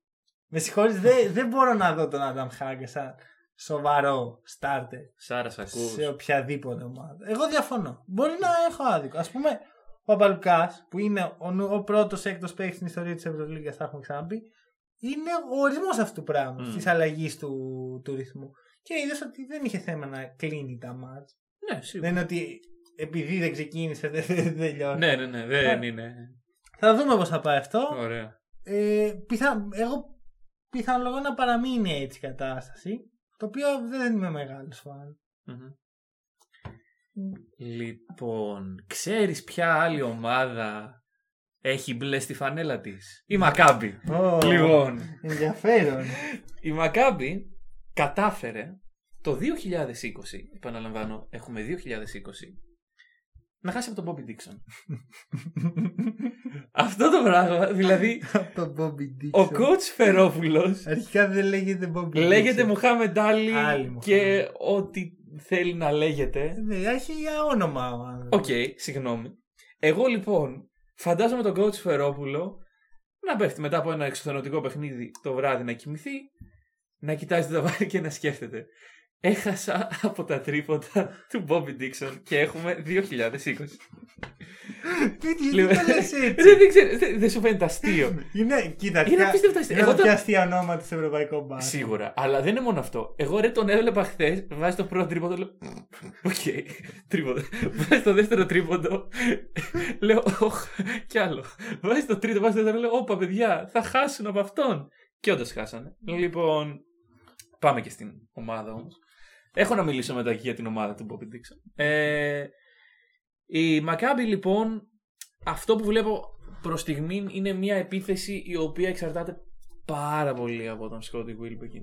Με συγχωρείς, δεν, δεν μπορώ να δω τον Adam Hanger σαν σοβαρό starter Σάρα, σ' ακούς. σε οποιαδήποτε ομάδα. Εγώ διαφωνώ. Μπορεί να έχω άδικο. Α πούμε, ο Παπαλουκάς, που είναι ο, νου- ο πρώτος έκτος παίκτης στην ιστορία της Ευρωλίγας, θα έχουμε ξαναπεί, είναι ο ορισμός αυτού του πράγματος, Μμ. της αλλαγής του, του ρυθμού. Και είδες ότι δεν είχε θέμα να κλείνει τα μάτς. Ναι, σίγουρα. Δεν είναι ότι επειδή δεν ξεκίνησε, δεν, δεν τελειώνει. Ναι, ναι, ναι, δεν είναι. Θα δούμε πώς θα πάει αυτό. Ωραία. Ε, πιθα... Εγώ πιθανολογώ να παραμείνει έτσι η κατάσταση. Το οποίο δεν είμαι μεγάλος φαν. Μμμ. Λοιπόν, ξέρεις ποια άλλη ομάδα έχει μπλε στη φανέλα της; Η Μακάμπη. Λοιπόν, Ενδιαφέρον. η Μακάμπη κατάφερε το 2020, επαναλαμβάνω, έχουμε 2020, να χάσει από τον Bobby Dixon. Αυτό το πράγμα, δηλαδή, Από τον Bobby Dixon. ο coach Φερόπουλος Αρχικά δεν λέγεται Bobby λέγεται Dixon. Μουχάμεντ Αλί Αλί και ό,τι θέλει να λέγεται. Ναι, έχει για όνομα ο άνθρωπος. Οκ, συγγνώμη. Εγώ λοιπόν φαντάζομαι τον coach Φερόπουλο να πέφτει μετά από ένα εξουθενωτικό παιχνίδι το βράδυ να κοιμηθεί, να κοιτάζει το ταβάνι και να σκέφτεται. Έχασα από τα τρίποντα του Bobby Dixon και έχουμε 2020. Γιατί Λοιπόν, το λες έτσι; Ρε, δεν ξέρω, δεν- δεν σου φαίνεται αστείο. Είναι, κοίτα, Είναι ποια- απίστευτο αστείο. είναι Εγώ τα το- πιο αστεία ονόματα σε ευρωπαϊκό μπάσκετ. Σίγουρα. Αλλά δεν είναι μόνο αυτό. Εγώ ρε τον έβλεπα χθες, βάζει το πρώτο τρίποντο, λέω. Οκ, τρίποντο. Βάζει το δεύτερο τρίποντο, λέω. Οχ, κι άλλο. Βάζει το τρίτο, βάζει το δεύτερο, λέω. Όπα, παιδιά, θα χάσουν από αυτόν. Και όντως χάσανε. Λοιπόν, πάμε και στην ομάδα όμως. Έχω να μιλήσω μετά και για την ομάδα του Bobby Dixon. Ε, η Μακάμπι λοιπόν, αυτό που βλέπω προς στιγμή είναι μια επίθεση η οποία εξαρτάται πάρα πολύ από τον Σκότι Βίλμπεκιν.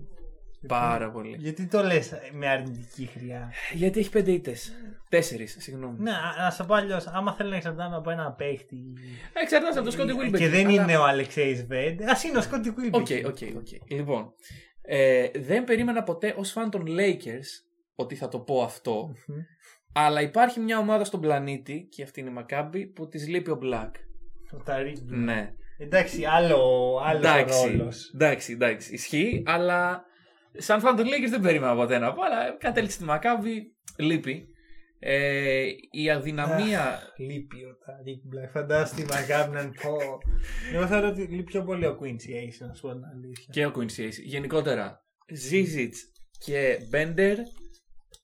Πάρα πολύ. Γιατί το λες με αρνητική χροιά; Γιατί έχει πέντε ήττες. Τέσσερις, συγγνώμη. Ναι, α- να σου πω αλλιώς. Άμα θέλει να εξαρτάμε από ένα παίχτη. Εξαρτάται από τον Σκότι Βίλμπεκιν. Και δεν είναι ο Αλεξέη Βέντ. Α είναι ο Σκότι Οκ, Βίλμπεκιν. OK, OK. Λοιπόν, ε, δεν περίμενα ποτέ ως φαν των Lakers ότι θα το πω αυτό. Αλλά υπάρχει μια ομάδα στον πλανήτη, και αυτή είναι η Μακάμπη, που της λείπει ο Black. Ο Ταρίκ. Ναι. Εντάξει, άλλο, άλλο εντάξει, ρόλος. εντάξει, εντάξει, ισχύει, αλλά σαν φαν των Lakers δεν περίμενα ποτέ να πω, αλλά κατέληξε στη Μακάβη, λείπει. Ε, η αδυναμία. Λείπει ο Ταρίκ Μπλακ. Φαντάζομαι τη Μακάβη να πω. Εγώ θεωρώ ότι λείπει πιο πολύ ο Quincy Ace, να σου πω την αλήθεια. και ο Quincy Ace. Γενικότερα, Zizic και Bender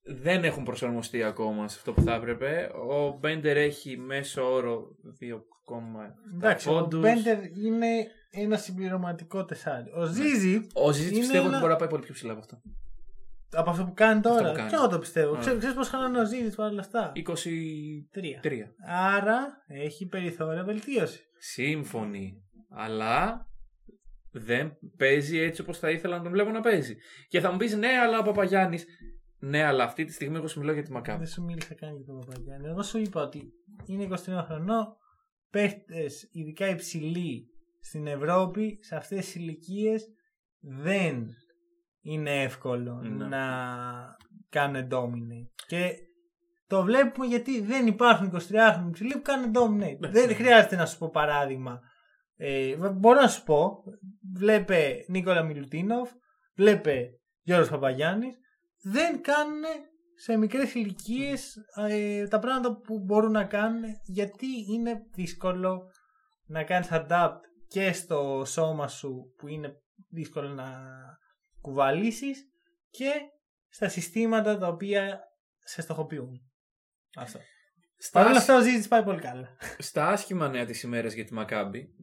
δεν έχουν προσαρμοστεί ακόμα σε αυτό που θα έπρεπε. Ο Bender έχει μέσο όρο 2,7 Εντάξει, ο πόντους. Μπέντερ είναι ένα συμπληρωματικό τεσάρι. Ο Ζίζι, Ο Zizic είναι πιστεύω ότι ένα- μπορεί να πάει πολύ πιο ψηλά από αυτό. Από αυτό που κάνει τώρα, που κάνει. και εγώ το πιστεύω. Α. Ξέρεις, ξέρεις πώς χάνανε ο Ζίζι παρόλα αυτά; 23. Τρία. Άρα έχει περιθώρια βελτίωση. Σύμφωνοι. Αλλά δεν παίζει έτσι όπως θα ήθελα να τον βλέπω να παίζει. Και θα μου πεις ναι, αλλά ο Παπαγιάννης. Ναι, αλλά αυτή τη στιγμή εγώ σου μιλάω για τη Μακάβη. Δεν σου μίλησα καν για τον Παπαγιάννη. Εγώ σου είπα ότι είναι 23 χρονών. Παίχτες, ειδικά υψηλοί στην Ευρώπη, σε αυτές τις ηλικίες δεν είναι εύκολο Ναι. να κάνουν dominate. Και το βλέπουμε γιατί δεν υπάρχουν 23χρονοι υψηλοί που κάνουν dominate. Ναι. Δεν χρειάζεται να σου πω παράδειγμα. Ε, μπορώ να σου πω, βλέπε Νίκολα Μιλουτίνοφ, βλέπε Γιώργος Παπαγιάννης, δεν κάνουν σε μικρές ηλικίες τα πράγματα που μπορούν να κάνουν γιατί είναι δύσκολο να κάνεις adapt και στο σώμα σου που είναι δύσκολο να κουβαλήσεις και στα συστήματα τα οποία σε στοχοποιούν. Αυτό. Στα, Παρ' όλα αυτά ο Ζίζιτς πάει πολύ καλά. στα άσχημα νέα της ημέρας για τη Μακάμπι,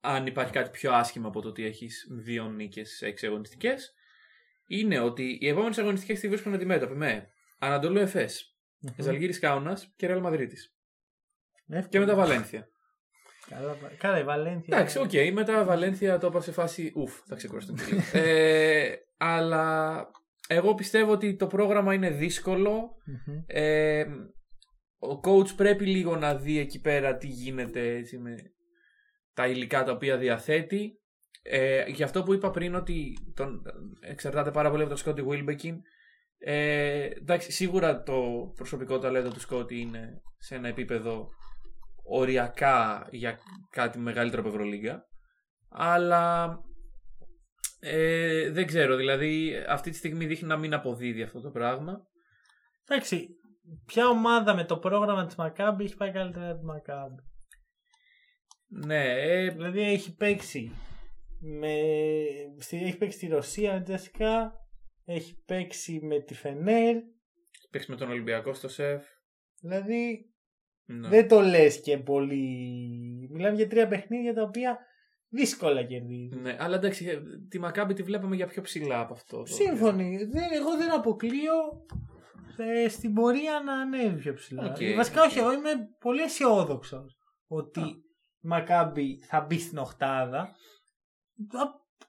αν υπάρχει κάτι πιο άσχημα από το ότι έχεις δύο νίκες σε έξι αγωνιστικές, είναι ότι οι επόμενες αγωνιστικές τη βρίσκουν αντιμέτωποι με Αναντολού Εφές, Ζαλγκίρις Κάουνας και Ρεάλ Μαδρίτης. Και μετά Βαλένθια. Καλά, καλά η Βαλένθια. Εντάξει, OK, okay, μετά Βαλένθια το είπα σε φάση. Ουφ, θα ξεκουραστούμε λίγο. ε, αλλά εγώ πιστεύω ότι το πρόγραμμα είναι δύσκολο. Ε, ο coach πρέπει λίγο να δει εκεί πέρα τι γίνεται έτσι, με τα υλικά τα οποία διαθέτει. Ε, γι' αυτό που είπα πριν ότι τον, εξαρτάται πάρα πολύ από τον Σκότι Wilbekin. Ε, εντάξει, σίγουρα το προσωπικό ταλέντο του Σκότι είναι σε ένα επίπεδο οριακά για κάτι μεγαλύτερο από Ευρωλίγκα. Αλλά ε, δεν ξέρω, δηλαδή αυτή τη στιγμή δείχνει να μην αποδίδει αυτό το πράγμα. Εντάξει, ποια ομάδα με το πρόγραμμα της Μακάμπη έχει πάει καλύτερα από τη Μακάμπη; Ναι, ε... δηλαδή έχει παίξει με... έχει παίξει στη Ρωσία με έχει παίξει με τη Φενέρ. Έχει παίξει με τον Ολυμπιακό στο ΣΕΦ. Δηλαδή ναι. δεν το λες και πολύ. Μιλάμε για τρία παιχνίδια τα οποία δύσκολα κερδίζεις. Ναι, αλλά εντάξει, ε, τη Μακάμπη τη βλέπαμε για πιο ψηλά από αυτό. Σύμφωνοι. Δεν, εγώ δεν αποκλείω ε, στην πορεία να ανέβει πιο ψηλά. Okay. Βασικά όχι, εγώ είμαι πολύ αισιόδοξο ότι η Μακάμπη θα μπει στην οχτάδα.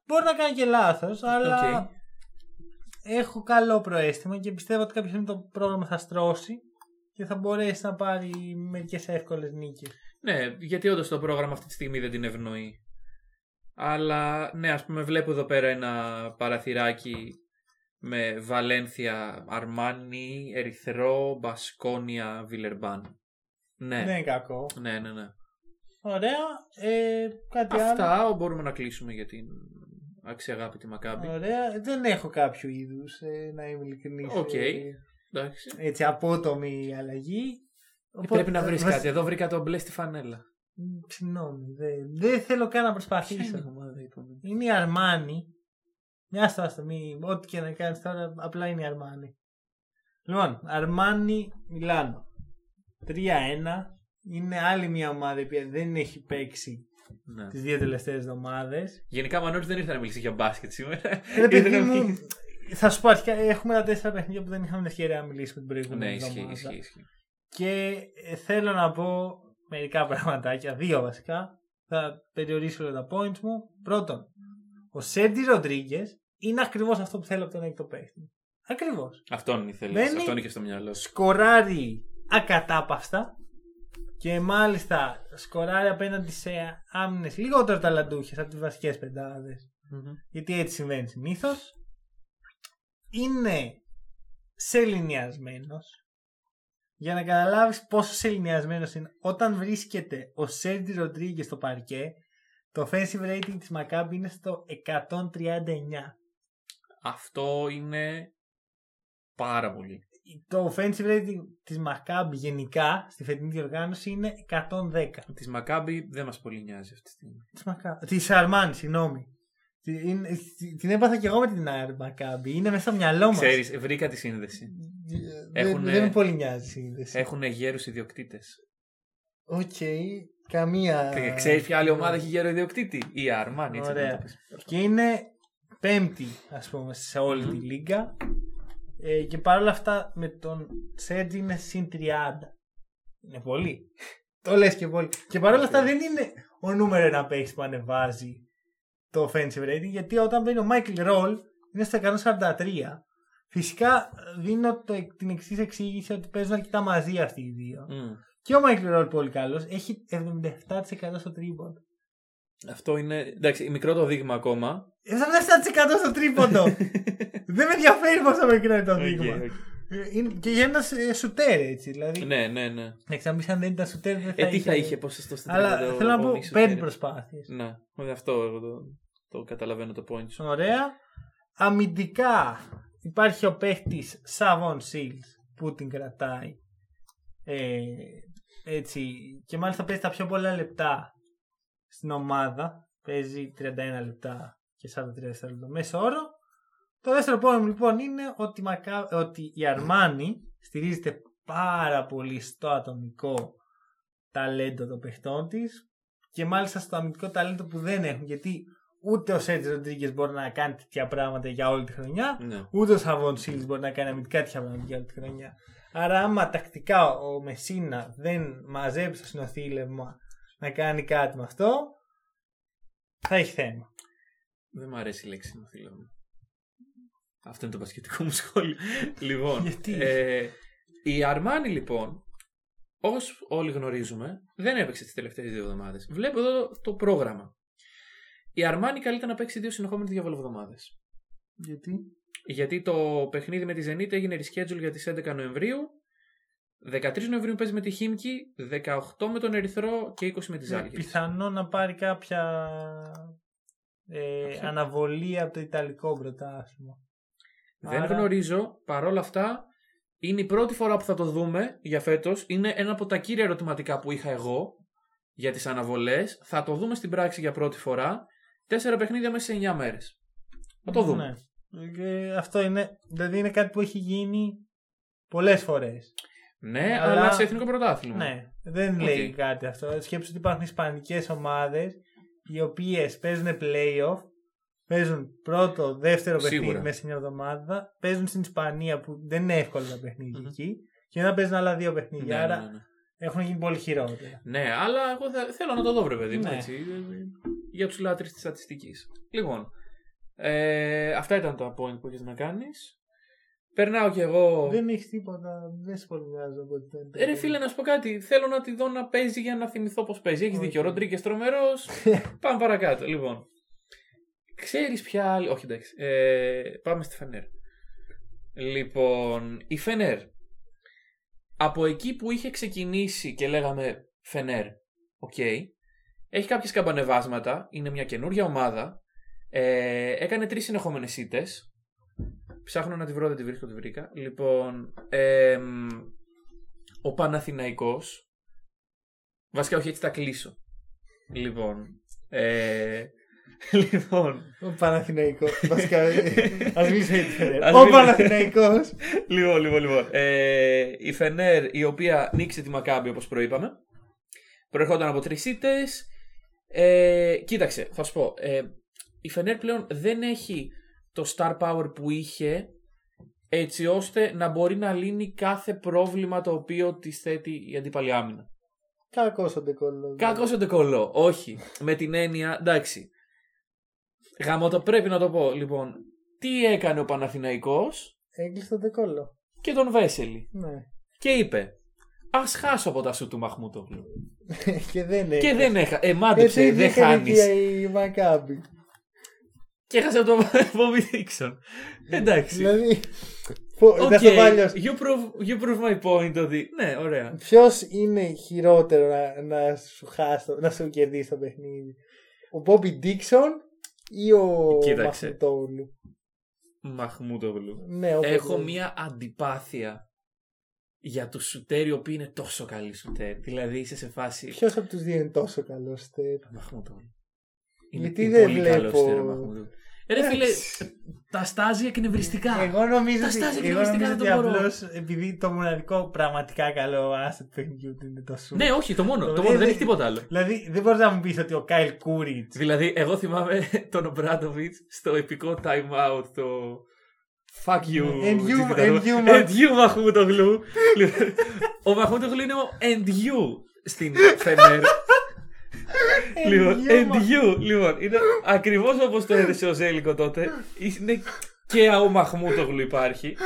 Μπορεί να κάνει και λάθος, αλλά έχω καλό προέστημα και πιστεύω ότι κάποια στιγμή το πρόγραμμα θα στρώσει και θα μπορέσει να πάρει μερικές εύκολες νίκες. Ναι, γιατί όντως το πρόγραμμα αυτή τη στιγμή δεν την ευνοεί. Αλλά ναι, ας πούμε βλέπω εδώ πέρα ένα παραθυράκι με Βαλένθια, Αρμάνι, Ερυθρό, Μπασκόνια, Βιλερμπάν. Ναι. Δεν είναι κακό. Ναι, ναι, ναι. Ωραία. Ε, κάτι Αυτά άλλο; μπορούμε να κλείσουμε για την αξιαγάπητη Μακάμπι. Ωραία. Δεν έχω κάποιο είδους, ε, να είμαι ειλικρινής. OK. Okay. Εντάξει. Έτσι, απότομη αλλαγή. Ε, πρέπει να βρεις κάτι. Εδώ βρήκα το μπλε στη φανέλα. Συγγνώμη. Δεν, δεν θέλω καν να προσπαθήσω. Είναι η Αρμάνι. Μια στάση, ό,τι και να κάνεις τώρα, απλά είναι η Αρμάνι. Λοιπόν, Αρμάνι Μιλάνο. 3-1. Είναι άλλη μια ομάδα που δεν έχει παίξει ναι. τις δύο τελευταίες εβδομάδες. Γενικά, Μανώλης δεν ήρθε να μιλήσει για μπάσκετ σήμερα. Ε, μου, θα σου πω αρχικά, έχουμε τα τέσσερα παιχνίδια που δεν είχαμε την ευκαιρία να μιλήσουμε την προηγούμενη ναι, εβδομάδα. Ισχύει, ισχύει. Και ε, θέλω να πω μερικά πραγματάκια, δύο βασικά. Θα περιορίσω τα points μου. Πρώτον, ο Σέντι Ροντρίγκες είναι ακριβώς αυτό που θέλω από τον έκτο παίχτη. Ακριβώς. Αυτόν ήθελες. Αυτόν είχες στο μυαλό. Σκοράρει ακατάπαυστα και μάλιστα σκοράρει απέναντι σε άμυνε λιγότερο ταλαντούχες από τις βασικές πεντάδες. Mm-hmm. Γιατί έτσι συμβαίνει συνήθως. Είναι σεληνιασμένο για να καταλάβεις πόσο σεληνιασμένος είναι. Όταν βρίσκεται ο Σέρντι Ροντρίγκες στο παρκέ, το offensive rating της Maccabi είναι στο 139. Αυτό είναι πάρα πολύ. Το offensive rating της Maccabi γενικά στη φετινή διοργάνωση είναι 110. Της Maccabi δεν μας πολύ νοιάζει αυτή τη στιγμή. Της, Maccabi. της Αρμάνη, συγγνώμη. Την, την έπαθα και εγώ με την Μακάμπι. Είναι μέσα στο μυαλό μας. Ξέρεις, βρήκα τη σύνδεση. Έχουνε, δεν, δεν με πολύ νοιάζει η σύνδεση. Έχουν γέρους ιδιοκτήτες. OK. Okay. Καμία. Ξέρεις ποια άλλη ομάδα έχει γέρο ιδιοκτήτη; Η Αρμάνι. Έτσι Ωραία. Και είναι πέμπτη, ας πούμε, σε όλη μμ. τη λίγκα. Ε, και παρόλα αυτά με τον Σέτζι είναι συν 30. Είναι πολύ. Το λες και πολύ. Και παρόλα αυτά δεν είναι ο νούμερο ένα παίχτη που ανεβάζει το offensive rating γιατί όταν μπαίνει ο Michael Roll είναι στα 143. Φυσικά δίνω το, την εξής εξήγηση ότι παίζουν αρκετά μαζί αυτοί οι δύο. Mm. Και ο Michael Roll πολύ καλός έχει 77% στο τρίποντο. Αυτό είναι. Εντάξει, μικρό το δείγμα ακόμα. 77% στο τρίποντο! Δεν με ενδιαφέρει πόσο μικρό είναι το δείγμα. Okay, okay. Είναι και για ένα ε, σουτέρ έτσι. Δηλαδή. Ναι, ναι, ναι. Εντάξει, αν αν δεν ήταν σουτέρ, δεν θα ε, τι θα είχε ποσοστό στην Αλλά θέλω να πω πέντε προσπάθειες. Ναι, αυτό εγώ το, το καταλαβαίνω το point σου. Ωραία. Αμυντικά υπάρχει ο παίχτης Σαβόν Σίλς που την κρατάει. Ε, έτσι. Και μάλιστα παίζει τα πιο πολλά λεπτά στην ομάδα. Παίζει 31 λεπτά και 43 λεπτά μέσω όρο. Το δεύτερο πόνο λοιπόν είναι ότι, Μακά... ότι η Αρμάνη στηρίζεται πάρα πολύ στο ατομικό ταλέντο των παιχτών της και μάλιστα στο αμυντικό ταλέντο που δεν έχουν. Γιατί ούτε ο Σέρτζ Ροντρίγκες μπορεί να κάνει τέτοια πράγματα για όλη τη χρονιά, ναι. ούτε ο Σαββόν Σίλ μπορεί να κάνει αμυντικά τέτοια πράγματα για όλη τη χρονιά. Άρα, άμα τακτικά ο Μεσίνα δεν μαζέψει το συνοθήλευμα να κάνει κάτι με αυτό, θα έχει θέμα. Δεν μου αρέσει η λέξη συνωθήλων. Αυτό είναι το πασχετικό μου σχόλιο. λοιπόν, Γιατί; ε, η Αρμάνι λοιπόν, όπω όλοι γνωρίζουμε, δεν έπαιξε τις τελευταίες δύο εβδομάδες. Βλέπω εδώ το πρόγραμμα. Η Αρμάνι καλείται να παίξει δύο συνεχόμενες διαβολοβδομάδες. Γιατί; Γιατί το παιχνίδι με τη Zenit έγινε reschedule για τις 11 Νοεμβρίου. 13 Νοεμβρίου παίζει με τη Χίμκι, 18 με τον Ερυθρό και 20 με τη Ζάλγκη. Πιθανό να πάρει κάποια ε, Κάποια. αναβολή από το Ιταλικό πρωτάθλημα. Δεν Άρα- γνωρίζω, παρόλα αυτά είναι η πρώτη φορά που θα το δούμε για φέτος. Είναι ένα από τα κύρια ερωτηματικά που είχα εγώ για τις αναβολές. Θα το δούμε στην πράξη για πρώτη φορά. Τέσσερα παιχνίδια μέσα σε 9 μέρες. Θα το δούμε. Ναι. Και αυτό είναι, δηλαδή είναι κάτι που έχει γίνει πολλές φορές. Ναι, Αλλά- αλλά, σε εθνικό πρωτάθλημα. Ναι, δεν Οκ. λέει κάτι αυτό. Σκέψου ότι υπάρχουν ισπανικές ομάδες οι οποίες παίζουν playoff, παίζουν πρώτο, δεύτερο παιχνίδι Σίγουρα. μέσα σε μια εβδομάδα, παίζουν στην Ισπανία που δεν είναι εύκολο τα παιχνίδια Μμμ. εκεί και μετά παίζουν άλλα δύο Ναι, παιχνίδια. ναι, άρα ναι, ναι. έχουν γίνει πολύ χειρότερα. Ναι, αλλά εγώ θε- θέλω να το δω, βρε παιδί μου, Ναι. έτσι, για τους λάτρεις της στατιστικής. Λοιπόν, ε, αυτά ήταν τα point που έχεις να κάνεις. Περνάω κι εγώ... Δεν έχεις τίποτα, δεν σχολιάζω από ό,τι φαίνεται. Ε, Ρε φίλε, να σου πω κάτι. Θέλω να τη δω να παίζει για να θυμηθώ πώς παίζει. Έχεις Οκ. δίκιο. Ο Ροντρίγκε τρομερός. πάμε παρακάτω. Λοιπόν. Ξέρεις ποια άλλη. Όχι, εντάξει. Ε, πάμε στη Φενέρ. Λοιπόν, η Φενέρ. Από εκεί που είχε ξεκινήσει και λέγαμε Φενέρ, οκ. Έχει κάποιες σκαμπανεβάσματα. Είναι μια καινούργια ομάδα. Ε, έκανε τρεις συνεχόμενες ήττες. Ψάχνω να τη βρω, δεν τη βρίσκω, τη βρήκα. Λοιπόν, εμ, ο Παναθηναϊκός Βασικά όχι έτσι τα κλείσω Λοιπόν ε, Λοιπόν Ο Παναθηναϊκός. Βασικά, ας μιλήσω για τη Φενέρ. Ας Ο μιλήσουμε. Παναθηναϊκός. Λοιπόν, λοιπόν, λοιπόν. Ε, η Φενέρ η οποία νίκησε τη Μακάμπη όπως προείπαμε. Προερχόταν από τρεις ήττες. Ε, κοίταξε, θα σου πω. Ε, η Φενέρ πλέον δεν έχει το star power που είχε έτσι ώστε να μπορεί να λύνει κάθε πρόβλημα το οποίο τη θέτει η αντίπαλη άμυνα. Κακός ο Ντεκόλο. Κακός ο Ντεκολό. Όχι. Με την έννοια, εντάξει. Γαμώ το πρέπει να το πω. Λοιπόν, τι έκανε ο Παναθηναϊκός; Έγκλεισε τον Ντεκόλο. και τον Βέσελη. Ναι. Και είπε, Α χάσω από τα σου του Μαχμούτογλου. και δεν και έχει. δεν έχα. Ε, Και μάντεψε, τι δεν έκανε χάνεις. και η Μακάμπη. Και έχασε από τον Bobby Dixon. Εντάξει. Δηλαδή. πω- Οκ, να στο βάλω. you, prove, you prove my point ότι. Ναι, ωραία. Ποιος είναι χειρότερο να, να σου χάσει, το- να σου κερδίσει το παιχνίδι; Ο Μπόμπι Ντίξον ή ο Κοίταξε. Μαχμουτόγλου. Μαχμούτογλου. Ναι, όπως Έχω λέει. μία αντιπάθεια για τους σουτέρ οι οποίοι είναι τόσο καλοί σουτέρ. Δηλαδή είσαι σε φάση. Ποιος από τους δύο είναι τόσο καλός στέρ. Μαχμούτογλου. Γιατί είναι δεν πολύ βλέπω- καλός σουτέρ ο Μαχμούτογλου. Ε, Ρε φίλε, Εντάξει. τα στάζει εκνευριστικά. Εγώ νομίζω Τα ότι, στάζει εγώ εκνευριστικά, νομίζω δεν ότι το μπορώ. απλώς επειδή το μοναδικό πραγματικά καλό asset παιχνιδιού του είναι το σου. Ναι, όχι, το μόνο. Το Το μόνο δεν δεν- έχει τίποτα άλλο. Δηλαδή δεν μπορείς να μου πεις ότι ο Κάιλ Κούριτ. Δηλαδή, εγώ θυμάμαι τον Ομπράτοβιτ στο επικό time out το. Fuck you. And you- τι ήταν and αυτό; you, and you Μαχμούτογλου. Λοιπόν, ο Μαχμούτογλου είναι ο and you στην Φενέρ. Λοιπόν, and you. Λοιπόν, είναι ακριβώς όπως το έδεσε ο Ζέλικο τότε. Είναι και ο Μαχμούτογλου υπάρχει.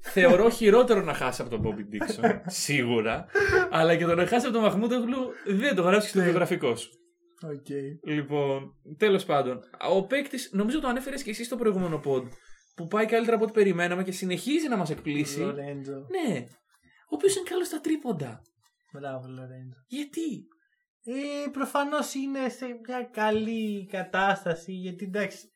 Θεωρώ χειρότερο να χάσει από τον Μπόμπι Ντίξον. Σίγουρα. Αλλά και το να χάσει από τον Μαχμούτογλου δεν το γράψει στο βιογραφικό σου. Λοιπόν, τέλος πάντων. Ο παίκτης, νομίζω το ανέφερες και εσύ στο προηγούμενο pod. Που πάει καλύτερα από ό,τι περιμέναμε και συνεχίζει να μας εκπλήσει. Λορέντζο. Ναι. Ο οποίος είναι καλός στα τρίποντα. Μπράβο, Λορέντζο. Γιατί; Ε, Προφανώς είναι σε μια καλή κατάσταση γιατί εντάξει.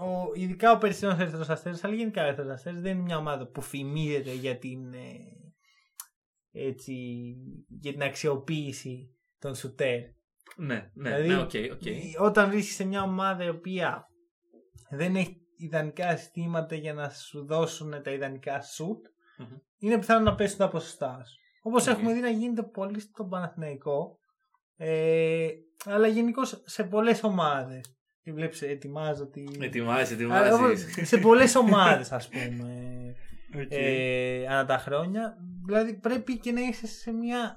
Ο, ειδικά ο περσινός Ερυθρό Αστέρας, αλλά γενικά ο Ερυθρό Αστέρας δεν είναι μια ομάδα που φημίζεται για την, ε, έτσι, για την αξιοποίηση των σουτέρ. Ναι, ναι, Δηλαδή, ναι, OK, OK. Ε, Όταν βρίσκει σε μια ομάδα η οποία δεν έχει ιδανικά συστήματα για να σου δώσουν τα ιδανικά σουτ, Μμμ. είναι πιθανό να πέσουν τα ποσοστά σου. Όπως Οκ. έχουμε δει να γίνεται πολύ στον Παναθηναϊκό, ε, αλλά γενικώ σε πολλές ομάδες. Τι βλέπεις, ετοιμάζω τη. Ετοιμάζεις, Αλλά, όπως- ετοιμάζει. σε πολλές ομάδες, ας πούμε. Οκ. ε, ανά τα χρόνια. Δηλαδή πρέπει και να είσαι σε, μια,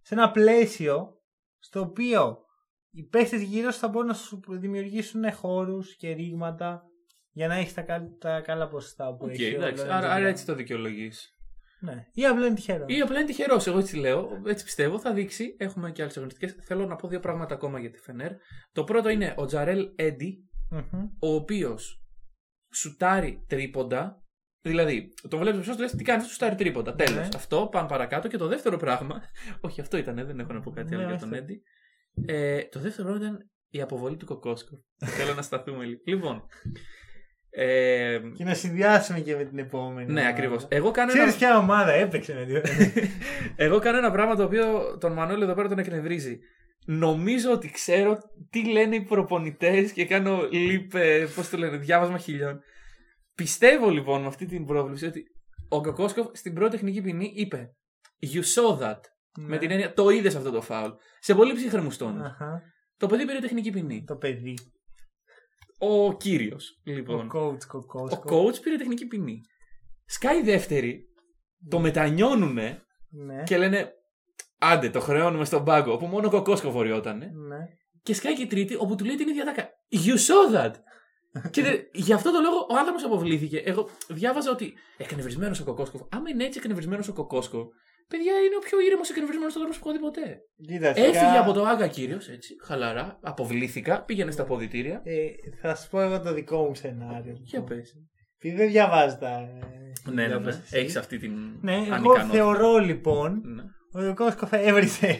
σε ένα πλαίσιο στο οποίο οι παίχτες γύρω σου θα μπορούν να σου δημιουργήσουν χώρους και ρήγματα για να έχεις τα, κα- τα καλά ποσοστά που Οκ, έχει. ο εντάξει. Lorenzo Άρα, άρα Brown. έτσι το δικαιολογείς. Ναι. Ή απλά είναι τυχερό. Ή απλά είναι τυχερό. Εγώ έτσι λέω, έτσι πιστεύω. Θα δείξει. Έχουμε και άλλες αγωνιστικές. Θέλω να πω δύο πράγματα ακόμα για τη Φενέρ. Το πρώτο είναι ο Τζαρέλ Έντι, Μμμ. ο οποίος σουτάρει τρίποντα. Δηλαδή, το βλέπεις μπροστά σου, λες τι κάνεις, σουτάρει τρίποντα. Τέλος. Ναι. Αυτό, πάμε παρακάτω. Και το δεύτερο πράγμα. Όχι, αυτό ήταν, δεν έχω να πω κάτι άλλο Ναι, για τον όχι. Έντι. Ε, το δεύτερο πράγμα ήταν η αποβολή του Κοκόσκο. Θέλω να σταθούμε λίγο. Λοιπόν. Ε, Και να συνδυάσουμε και με την επόμενη. ναι, ομάδα. ακριβώς. Εγώ κάνω Ξέρεις ένα... ποια ομάδα έπαιξε με δύο. Εγώ κάνω ένα πράγμα το οποίο τον Μανώλη εδώ πέρα τον εκνευρίζει. Νομίζω ότι ξέρω τι λένε οι προπονητές και κάνω λίπε, πώς το λένε, διάβασμα χιλιών. Πιστεύω λοιπόν με αυτή την πρόβλεψη ότι ο Κοκόσκοφ στην πρώτη τεχνική ποινή είπε You saw that. Ναι. Με την έννοια το είδες αυτό το φάουλ. Σε πολύ ψύχρεμους τόνους. Αχα. Το παιδί πήρε τεχνική ποινή. Το παιδί. Ο κύριος, Ο λοιπόν. coach Ο Κοκόσκο. coach πήρε τεχνική ποινή. Σκάει δεύτερη, το μετανιώνουνε Ναι. και λένε Άντε, το χρεώνουμε στον πάγκο. Όπου μόνο ο Κοκόσκο φοριότανε. Ναι. Και σκάει και η τρίτη, όπου του λέει την ίδια τάκα. You saw that! και δε, γι' αυτό το λόγο ο άνθρωπος αποβλήθηκε. Εγώ διάβαζα ότι εκνευρισμένος ο Κοκόσκο. Άμα είναι έτσι εκνευρισμένος ο Κοκόσκο, παιδιά είναι ο πιο ήρεμος εκνευρισμένος άνθρωπος που έχω δει ποτέ. Κοίτα, Έφυγε σιγά- από το Άγκα κύριο, έτσι, χαλαρά, αποβλήθηκα, πήγαινε στα αποδητήρια. Ε, θα σου πω εγώ το δικό μου σενάριο. Για πες. Επειδή δεν διαβάζεις τα. ε, Ναι, ναι, ναι. διάβασες εσύ. Έχεις αυτή την. Ναι, εγώ ανικανότητα. θεωρώ λοιπόν Ναι. ότι ο Κόσκοφ έβρισε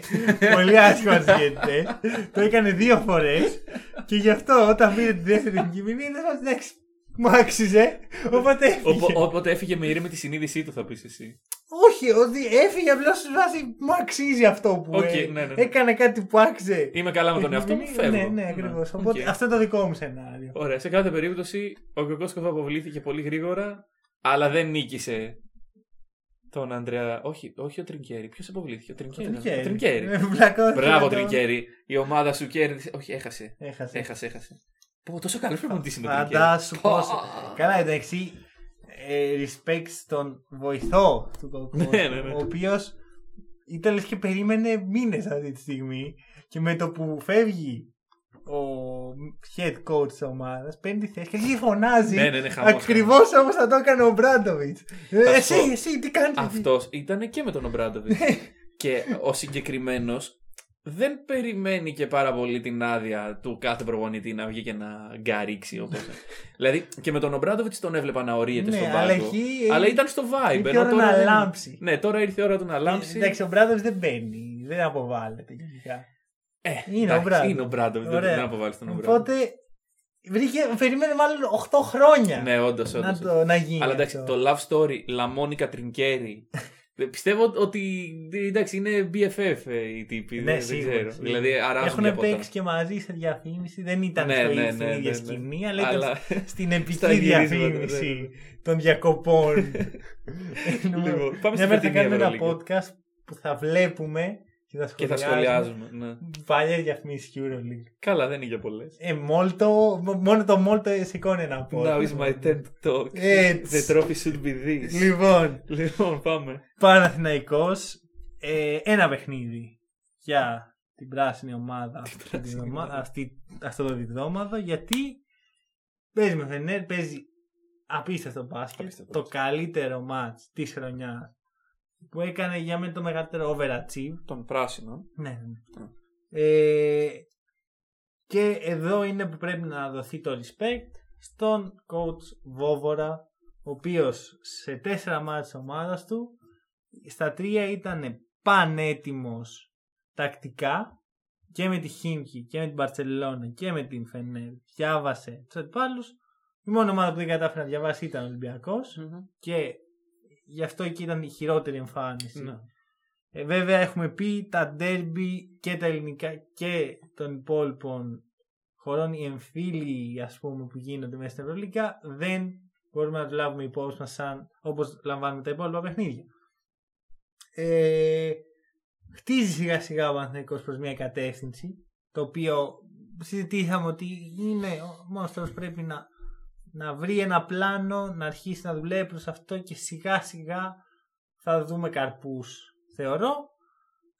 πολύ άσχημα του διαιτητέ. το έκανε δύο φορές και γι' αυτό όταν πήρε τη δεύτερη εθνική ποινή ήταν ότι εντάξει, μου άξιζε. Οπότε έφυγε. Οπο- Όποτε έφυγε με ήρεμη τη συνείδησή του, θα πεις εσύ. Όχι, ότι έφυγε απλώς στη βάση μου αξίζει αυτό που Οκ, ε, ναι, ναι, ναι. έκανε κάτι που άξιζε. Είμαι καλά με τον εαυτό μου, φεύγω. Ναι, ναι, ακριβώς. Ναι, Οπότε οκ. αυτό είναι το δικό μου σενάριο. Ωραία, σε κάθε περίπτωση ο Κοκόσκοφ αποβλήθηκε πολύ γρήγορα, αλλά δεν νίκησε τον Αντρέα. Όχι, όχι ο Τρινκέρι. Ποιος αποβλήθηκε, ο Τρινκέρι. Τρινκέρι. Ο Τρινκέρι. Ε, πλακώθηκε Μπράβο, με το- Τρινκέρι. Η ομάδα σου κέρδισε. Όχι, έχασε. Έχασε. Έχασε, έχασε. Πω, τόσο καλό προπονητή είναι ο Τρινκέρι. Φαντάσου Πω. πόσο. Καλά, εντάξει. Ε, respect στον βοηθό του Κοκκόσκου. Ναι, ναι, ναι. Ο οποίος ήταν λες και περίμενε μήνες αυτή τη στιγμή. Και με το που φεύγει ο head coach της ομάδας, παίρνει τη θέση και αρχίζει και φωνάζει. Ναι, ναι, ναι, χαμός, Ακριβώς όπως θα το έκανε ο Μπράντοβιτς. Θα εσύ, σου πω. εσύ, τι κάνεις; Αυτός ήταν και με τον Ομπράντοβιτς. και ο συγκεκριμένος δεν περιμένει και πάρα πολύ την άδεια του κάθε προπονητή να βγει και να γκαρίξει. Όπως... δηλαδή και με τον Ομπράντοβιτς τον έβλεπα να ορίεται Ναι, στον αλλά πάγκο. εκεί- Αλλά ήταν στο vibe. Ήρθε η ενώ ώρα τώρα να δεν- λάμψει. Ναι, τώρα ήρθε η ώρα του να λάμψει. Εντάξει, ο Μπράντοβιτ δεν μπαίνει. Δεν αποβάλλεται γενικά. Ε, είναι εντάξει, ο Μπράντοβιτ. Είναι ο Μπράντοβιτ. Δεν Ωραία. δεν αποβάλει τον Ομπράντοβιτς. Οπότε βρήκε, περίμενε μάλλον 8 χρόνια Ναι, όντως. να, το, να γίνει. Αλλά εντάξει, αυτό. το love story Λαμόνικα Τρινκέρι. Πιστεύω ότι εντάξει, είναι BFF ε, οι τύποι. Ναι, δεν, δεν σίγουρα, ξέρω. σίγουρα. Δηλαδή αράζουν Έχουν για ποτά. παίξει και μαζί σε διαφήμιση. Δεν ήταν Ναι, στο, ναι, στην ναι, ίδια ναι, ναι. σκηνή, αλλά ήταν Αλλά- στην επική στα γυρίσματα, διαφήμιση ναι, ναι. των διακοπών. Λοιπόν, πάμε Μια στη μέρα θα φετινή κάνουμε ένα Ευρωλίγκα. podcast που θα βλέπουμε και θα Και θα σχολιάζουμε, σχολιάζουμε. Ναι. παλιές διαφημίσεις Euroleague. Καλά, δεν είναι για πολλές. Ε, Μόλτο, μόνο το Μόλτο σηκώνει ένα podcast. Now is my turn to talk. Έτσι. The trophy should be this. Λοιπόν, Λοιπόν, πάμε. Παναθηναϊκός, ε, ένα παιχνίδι για την πράσινη ομάδα αυτή, τη πράσινη βδομα- ομάδα. αυτή- αυτό το διβδόματο γιατί παίζει με Φενέρ, παίζει απίστευτο μπάσκετ, Απίστευτο το μπάσκετ. καλύτερο μάτς της χρονιάς που έκανε για μένα το μεγαλύτερο overachieve. Των πράσινων. Ναι. ναι. Ε, και εδώ είναι που πρέπει να δοθεί το respect στον coach Βόβορα ο οποίος σε τέσσερα μάτια της ομάδας του στα τρία ήταν πανέτοιμος τακτικά και με τη Χίμκι και με την Μπαρτσελώνα και με την Φενέρ διάβασε τους αντιπάλους η μόνη ομάδα που δεν κατάφερε να διαβάσει ήταν ο Ολυμπιακός και γι' αυτό εκεί ήταν η χειρότερη εμφάνιση Ναι. ε, βέβαια έχουμε πει τα ντέρμπι και τα ελληνικά και των υπόλοιπων χωρών οι εμφύλοι ας πούμε που γίνονται μέσα στην Ευρωλίγκα δεν μπορούμε να το λάβουμε υπόψη μας σαν όπως λαμβάνουμε τα υπόλοιπα παιχνίδια. Ε, χτίζει σιγά σιγά ο Παναθηναϊκός προς μια κατεύθυνση το οποίο συζητήσαμε ότι είναι ο μόνος τρόπος πρέπει να, να βρει ένα πλάνο να αρχίσει να δουλεύει προς αυτό και σιγά σιγά θα δούμε καρπούς θεωρώ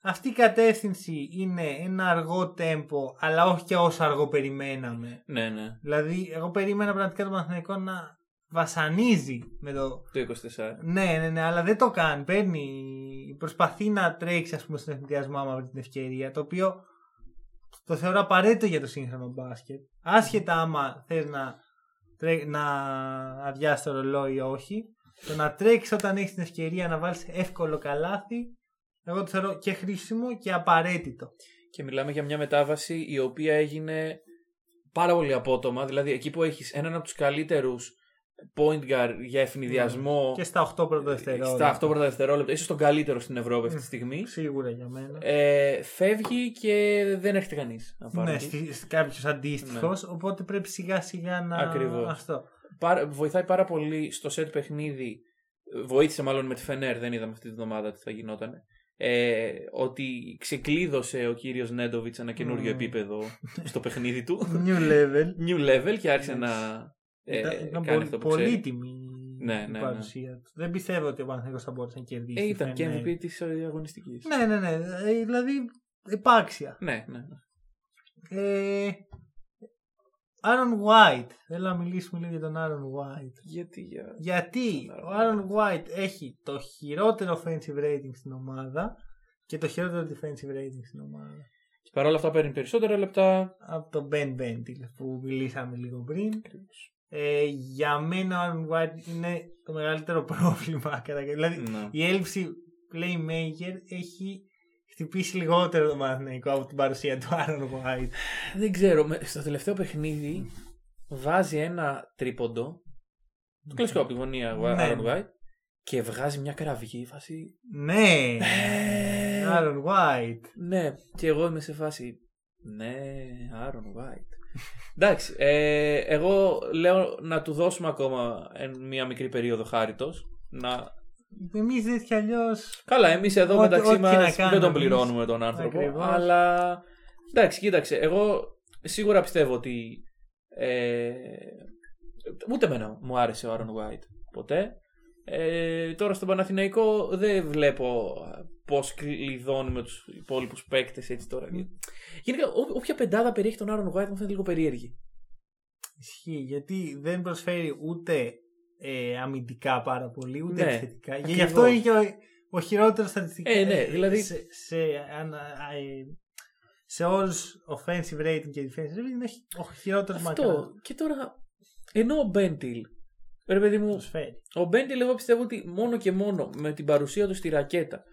αυτή η κατεύθυνση είναι ένα αργό τέμπο, αλλά όχι και όσο αργό περιμέναμε. Ναι, ναι. Δηλαδή, εγώ περίμενα πραγματικά το Παναθηναϊκό να βασανίζει με το. Το 24. Ναι, ναι, ναι, αλλά δεν το κάνει. Παίρνει, προσπαθεί να τρέξει, ας πούμε, στον εθνικιασμό άμα βρει την ευκαιρία. Το οποίο το θεωρώ απαραίτητο για το σύγχρονο μπάσκετ. Άσχετα άμα θες να, τρέ... να αδειάσει το ρολόι ή όχι. Το να τρέξεις όταν έχεις την ευκαιρία να βάλεις εύκολο καλάθι, εγώ το θεωρώ και χρήσιμο και απαραίτητο. Και μιλάμε για μια μετάβαση η οποία έγινε πάρα πολύ απότομα. Δηλαδή, εκεί που έχεις έναν από τους καλύτερους point guard για ευνηδιασμό. Και στα 8 πρώτα δευτερόλεπτα. Στα 8 πρώτα δευτερόλεπτα, ίσως τον καλύτερο στην Ευρώπη αυτή τη στιγμή. Σίγουρα για μένα. Ε, φεύγει και δεν έρχεται κανείς. Ναι, κάποιος αντίστοιχος. Ναι. Οπότε πρέπει σιγά σιγά να. Ακριβώς. Αυτό. Βοηθάει πάρα πολύ στο set παιχνίδι. Βοήθησε μάλλον με τη Φενέρ, δεν είδαμε αυτή τη βδομάδα τι θα γινόταν. Ε, ότι ξεκλείδωσε ο κύριος Νέντοβιτς ένα καινούριο mm. επίπεδο στο παιχνίδι του. New level. New level και άρχισε yes. να ε, ήταν κάνει αυτό που πολύτιμη ναι, ναι, η παρουσία του. Δεν πιστεύω ότι ο Παναθηναϊκός θα μπορούσε να κερδίσει. Ε, ήταν και MVP της αγωνιστικής. Ναι, ναι, ναι. Ε, δηλαδή επάξια. Ναι, ναι. Ε, Άρον White. Θέλω να μιλήσουμε λίγο για τον Άρον White. Γιατί, για... Γιατί ο Άρον White έχει το χειρότερο offensive rating στην ομάδα και το χειρότερο defensive rating στην ομάδα. Και παρόλα αυτά παίρνει περισσότερα λεπτά. Από τον Ben Bentil που μιλήσαμε λίγο πριν. Ε, για μένα ο Άρον White είναι το μεγαλύτερο πρόβλημα. Δηλαδή ναι. η έλλειψη playmaker έχει χτυπήσει λιγότερο το Παναθηναϊκό από την παρουσία του Άρον White. Δεν ξέρω. Στο τελευταίο παιχνίδι βάζει ένα τρίποντο. Το κλασικό από τη γωνία Άρον White. Και βγάζει μια κραυγή φάση. Ναι! Άρον White. Ναι, και εγώ είμαι σε φάση. Ναι, Άρον White. Εντάξει, ε, εγώ λέω να του δώσουμε ακόμα μια μικρή περίοδο χάριτος. Να Εμείς δεν κι αλλιώ. Καλά, εμείς εδώ ό, μεταξύ μας δεν τον πληρώνουμε τον άνθρωπο. Ακριβώς. Αλλά. Εντάξει, κοίταξε. Εγώ σίγουρα πιστεύω ότι. Ε, ούτε εμένα μου άρεσε ο Άρον White ποτέ. Ε, τώρα στον Παναθηναϊκό δεν βλέπω πώς κλειδώνει με τους υπόλοιπους παίκτες έτσι τώρα. Γενικά, όποια πεντάδα περιέχει τον Άρον White μου φαίνεται λίγο περίεργη. Ισχύει, γιατί δεν προσφέρει ούτε ε, αμυντικά πάρα πολύ, ούτε ναι, επιθετικά. Ακριβώς. Γι' αυτό είχε ο, ο χειρότερος στατιστικά. Ε, ναι, δηλαδή. Σε, σε, σε όλους offensive rating και defensive rating είναι ο χειρότερος Αυτό. Μακρά. Και τώρα, ενώ ο Μπέντιλ. Ρε παιδί μου, ο Μπέντιλ εγώ πιστεύω ότι μόνο και μόνο με την παρουσία του στη ρακέτα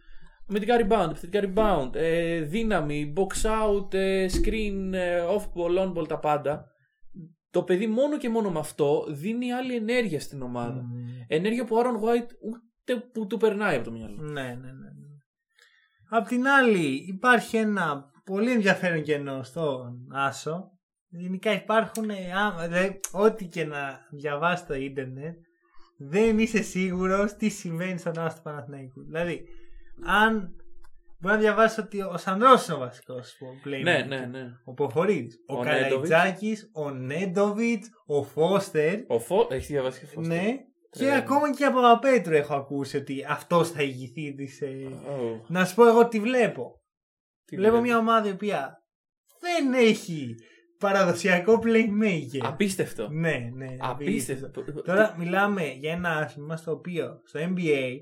με την rebound, επιθετικά rebound, ε, δύναμη, box out, ε, screen, ε, off ball, on ball, τα πάντα το παιδί μόνο και μόνο με αυτό δίνει άλλη ενέργεια στην ομάδα. Mm. Ενέργεια που ο Άρον White ούτε που του περνάει από το μυαλό. Ναι, ναι, ναι. ναι. Απ' την άλλη υπάρχει ένα πολύ ενδιαφέρον κενό στον Άσο. Γενικά υπάρχουν, ό,τι και να διαβάσει το ίντερνετ, δεν είσαι σίγουρος τι συμβαίνει στον Άσο του Παναθηναϊκού. Δηλαδή, αν Μπορεί να διαβάσει ότι ο Σανδρός είναι ο βασικός playmaker. Ναι, ναι, ναι. Ο Ποχορίδη. Ο, ο Καραϊτζάκη, ο Νέντοβιτς, ο Φώστερ. Ο Φω... Έχεις διαβάσει και Φώστερ. Ναι. Και ακόμα και από Παπαπέτρου έχω ακούσει ότι αυτός θα ηγηθεί της. Ε... Oh. Να σου πω εγώ τι βλέπω. Τι βλέπω βλέπω. μια ομάδα η οποία δεν έχει παραδοσιακό playmaker. Απίστευτο. Ναι, ναι. Απίστευτο. Τώρα μιλάμε για ένα άθλημα στο οποίο στο NBA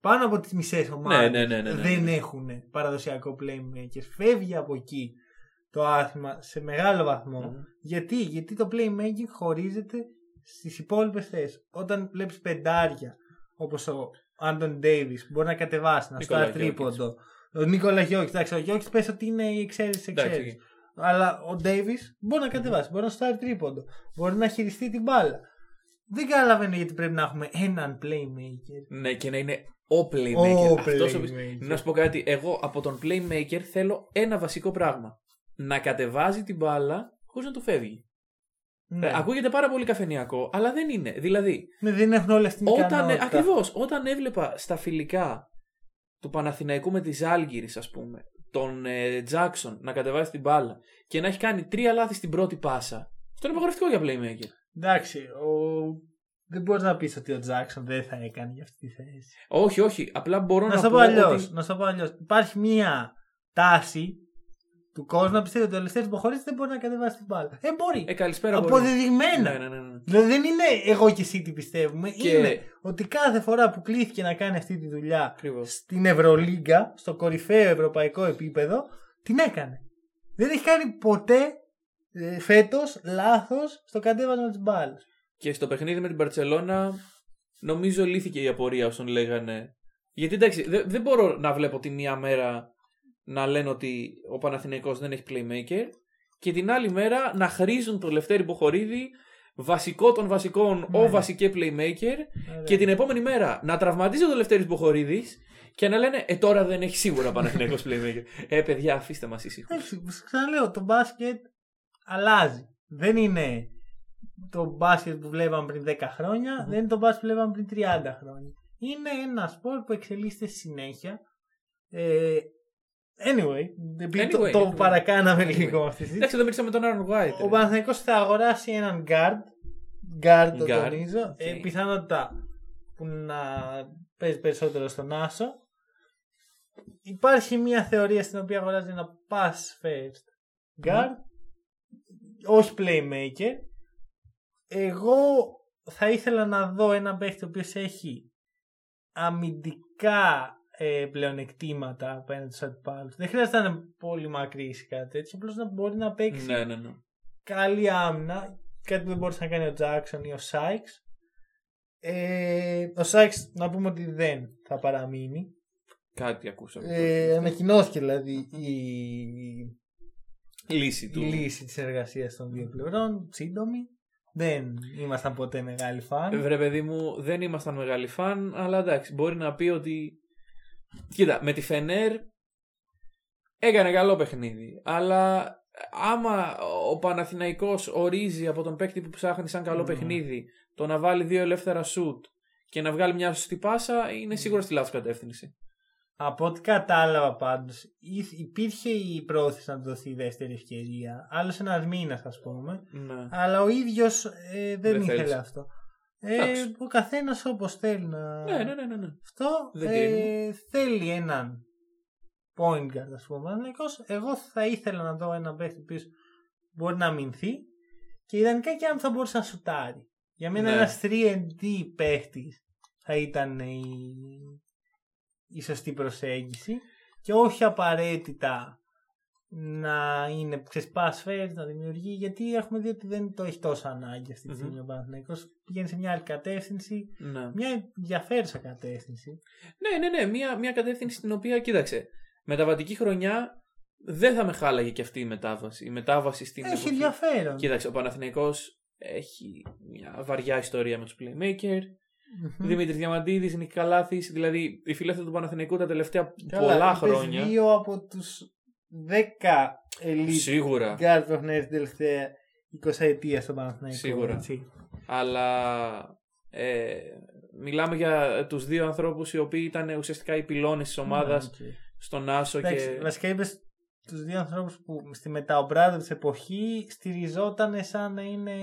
πάνω από τις μισές ομάδες ναι, ναι, ναι, δεν έχουν παραδοσιακό playmaker. Φεύγει από εκεί το άθλημα σε μεγάλο βαθμό. Γιατί; Γιατί το playmaking χωρίζεται στις υπόλοιπες θέσεις. Όταν βλέπεις πεντάρια όπως ο Άντων Ντέιβις που μπορεί να κατεβάσει, να στάρει τρίποντο. Ο Νίκολα Γιώκη. Εντάξει, ο Γιώκη πες ότι είναι η εξαίρεση εξαίρεση. Αλλά ο Ντέιβις μπορεί να κατεβάσει, μπορεί να στάρει τρίποντο, μπορεί να χειριστεί την μπάλα. Δεν καταλαβαίνω γιατί πρέπει να έχουμε έναν playmaker. Ναι, και να είναι ο playmaker. Ο Αυτός playmaker. Να σου πω κάτι. Εγώ από τον playmaker θέλω ένα βασικό πράγμα. Να κατεβάζει την μπάλα χωρίς να του φεύγει. Ναι. Ε, ακούγεται πάρα πολύ καφενιακό, αλλά δεν είναι. Δηλαδή, Ναι, δεν έχουν όλα στην όταν, ικανότητα. ακριβώς, όταν έβλεπα στα φιλικά του Παναθηναϊκού με τη Ζάλγκυρης ας πούμε, τον ε, Τζάξον να κατεβάζει την μπάλα και να έχει κάνει τρία λάθη στην πρώτη πάσα, αυτό είναι απαγορευτικό για playmaker. Εντάξει, ο δεν μπορείς να πεις ότι ο Τζάξον δεν θα έκανε για αυτή τη θέση. Όχι, όχι. Απλά μπορώ να, Να σου το πω πω αλλιώς. ότι... Να σου το πω αλλιώς. Υπάρχει μία τάση του κόσμου να πιστεύει ότι ο Ελευθέρη Μποχορίδη δεν μπορεί να κατεβάσει την μπάλα. Ε, μπορεί. Ε, καλησπέρα. μπορεί. Αποδεδειγμένα. Ναι, ναι, ναι, ναι. Δηλαδή δεν είναι εγώ και εσύ τι πιστεύουμε. Και- Είναι ότι κάθε φορά που κλήθηκε να κάνει αυτή τη δουλειά Ακριβώς. στην Ευρωλίγκα, στο κορυφαίο ευρωπαϊκό επίπεδο, την έκανε. Δεν έχει κάνει ποτέ ε, φέτος λάθος στο κατέβασμα της μπάλας. Και στο παιχνίδι με την Παρσελώνα νομίζω λύθηκε η απορία όσων λέγανε. Γιατί εντάξει, δεν, δεν μπορώ να βλέπω τη μία μέρα να λένε ότι ο Παναθηναϊκός δεν έχει playmaker και την άλλη μέρα να χρήζουν το Λευτέρη Μποχορίδη βασικό των βασικών Ναι. ο βασικέ playmaker και την επόμενη μέρα να τραυματίζει ο Λευτέρης Μποχορίδης και να λένε Ε τώρα δεν έχει σίγουρα Παναθηναϊκός playmaker. Ε παιδιά, αφήστε μας ήσυχους. Έτσι, σας ξαναλέω, το μπάσκετ αλλάζει. Δεν είναι το μπάσκετ που βλέπαμε πριν 10 χρόνια δεν είναι το μπάσκετ που βλέπαμε πριν 30 χρόνια. Είναι ένα σπορ που εξελίσσεται συνέχεια. Ε, anyway, επειδή το, Anyway, το anyway. παρακάναμε Anyway. λίγο αυτή τη συζήτηση. Εντάξει, εδώ μιλήσαμε με τον Aaron White. Ο ρε. Παναθηναϊκός θα αγοράσει έναν guard. Guard το Guard, τονίζω. οκ. Ε, πιθανότητα που να παίζει περισσότερο στον Άσο. Υπάρχει μια θεωρία στην οποία αγοράζει ένα pass first guard. Όχι playmaker. Εγώ θα ήθελα να δω ένα παίχτη ο οποίος έχει αμυντικά ε, πλεονεκτήματα απέναντι στους αντιπάλους. Δεν χρειάζεται να είναι πολύ μακρύ ή κάτι τέτοιο. Απλώς να μπορεί να παίξει Ναι, ναι, ναι. καλή άμυνα. Κάτι που δεν μπορούσε να κάνει ο Τζάξον ή ο Σάιξ. Ε, ο Σάιξ να πούμε ότι δεν θα παραμείνει. Κάτι ακούσαμε. Ε, ανακοινώθηκε δηλαδή η, Λύση η του. λύση της εργασίας των δύο πλευρών. Σύντομη. Δεν ήμασταν ποτέ μεγάλοι φαν. Βρε παιδί μου, δεν ήμασταν μεγάλοι φαν, αλλά εντάξει, μπορεί να πει ότι. Κοίτα, με τη Φενέρ έκανε καλό παιχνίδι. Αλλά άμα ο Παναθηναϊκός ορίζει από τον παίκτη που ψάχνει σαν καλό Ναι. παιχνίδι το να βάλει δύο ελεύθερα σουτ και να βγάλει μια σωστή πάσα, είναι σίγουρα στη λάθος κατεύθυνση. Από ό,τι κατάλαβα πάντως υ- υπήρχε η πρόθεση να του δοθεί η δεύτερη ευκαιρία. Άλλος ένας μήνας ας πούμε. Ναι. Αλλά ο ίδιος ε, δεν, Δεν ήθελε θέλησε. αυτό. Ε, Εντάξει. ο καθένας όπως θέλει να... Ναι, ναι, ναι, ναι, ναι. Αυτό Δεν ε, θέλει έναν point guard, ας πούμε. Παναθηναϊκός. Εγώ θα ήθελα να δω έναν παίχτη που μπορεί να αμυνθεί και ιδανικά και αν θα μπορούσε να σουτάρει. Για μένα Ναι. ένας 3D παίχτης θα ήταν η, η σωστή προσέγγιση και όχι απαραίτητα να είναι ξέρεις, pass first, να δημιουργεί, γιατί έχουμε δει ότι δεν το έχει τόσο ανάγκη αυτή τη Μμμ. στιγμή ο Παναθηναϊκός. Πηγαίνει σε μια άλλη κατεύθυνση, ναι. μια ενδιαφέρουσα κατεύθυνση. Ναι, ναι, ναι. Μια, μια κατεύθυνση στην οποία, κοίταξε, μεταβατική χρονιά δεν θα με χάλαγε και αυτή η μετάβαση. Η μετάβαση στην Έχει εποχή. ενδιαφέρον. Κοίταξε, ο Παναθηναϊκός έχει μια βαριά ιστορία με τους playmaker. Μμμ. Δημήτρης Διαμαντίδης, Νίκη Καλάθης, δηλαδή οι φιλέθετοι του Παναθηναϊκού τα τελευταία Καλά, πολλά είπες χρόνια. Δύο από τους 10 elite Σίγουρα. guard που έχουν έρθει την τελευταία 20 ετία στο Παναθηναϊκό. Σίγουρα. έτσι. Αλλά ε, μιλάμε για τους δύο ανθρώπους οι οποίοι ήταν ουσιαστικά οι πυλώνες της ομάδας Ναι, οκ. στον Άσο Εντάξει, και... Βασικά είπες τους δύο ανθρώπους που στη μετά Ομπράντοβιτς εποχή στηριζόταν σαν να είναι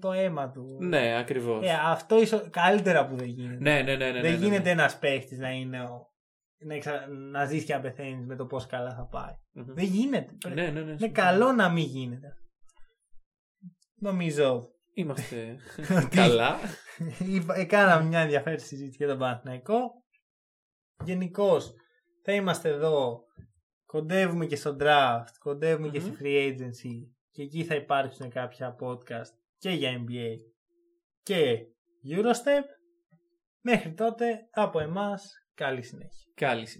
το αίμα του. Ναι, ακριβώς. Ε, αυτό ίσως καλύτερα που δεν γίνεται. Ναι, ναι, ναι, ναι, ναι, δεν ναι, ναι. γίνεται ένας παίχτης να είναι ο... να, εξα... να ζεις και να πεθαίνεις με το πώς καλά θα πάει. Μμμ. Δεν γίνεται. Ναι, ναι, ναι. Είναι συμφωνώ. καλό να μην γίνεται. Νομίζω Είμαστε Ότι- καλά. Είπα- ε, Κάναμε μια ενδιαφέρουσα συζήτηση για τον Παναθηναϊκό. Γενικώς θα είμαστε εδώ. Κοντεύουμε και στο draft, κοντεύουμε και Μμμ. στη free agency και εκεί θα υπάρξουν κάποια podcast και για NBA και Eurostep. Μέχρι τότε από εμάς καλή συνέχεια. Καλή συνέχεια.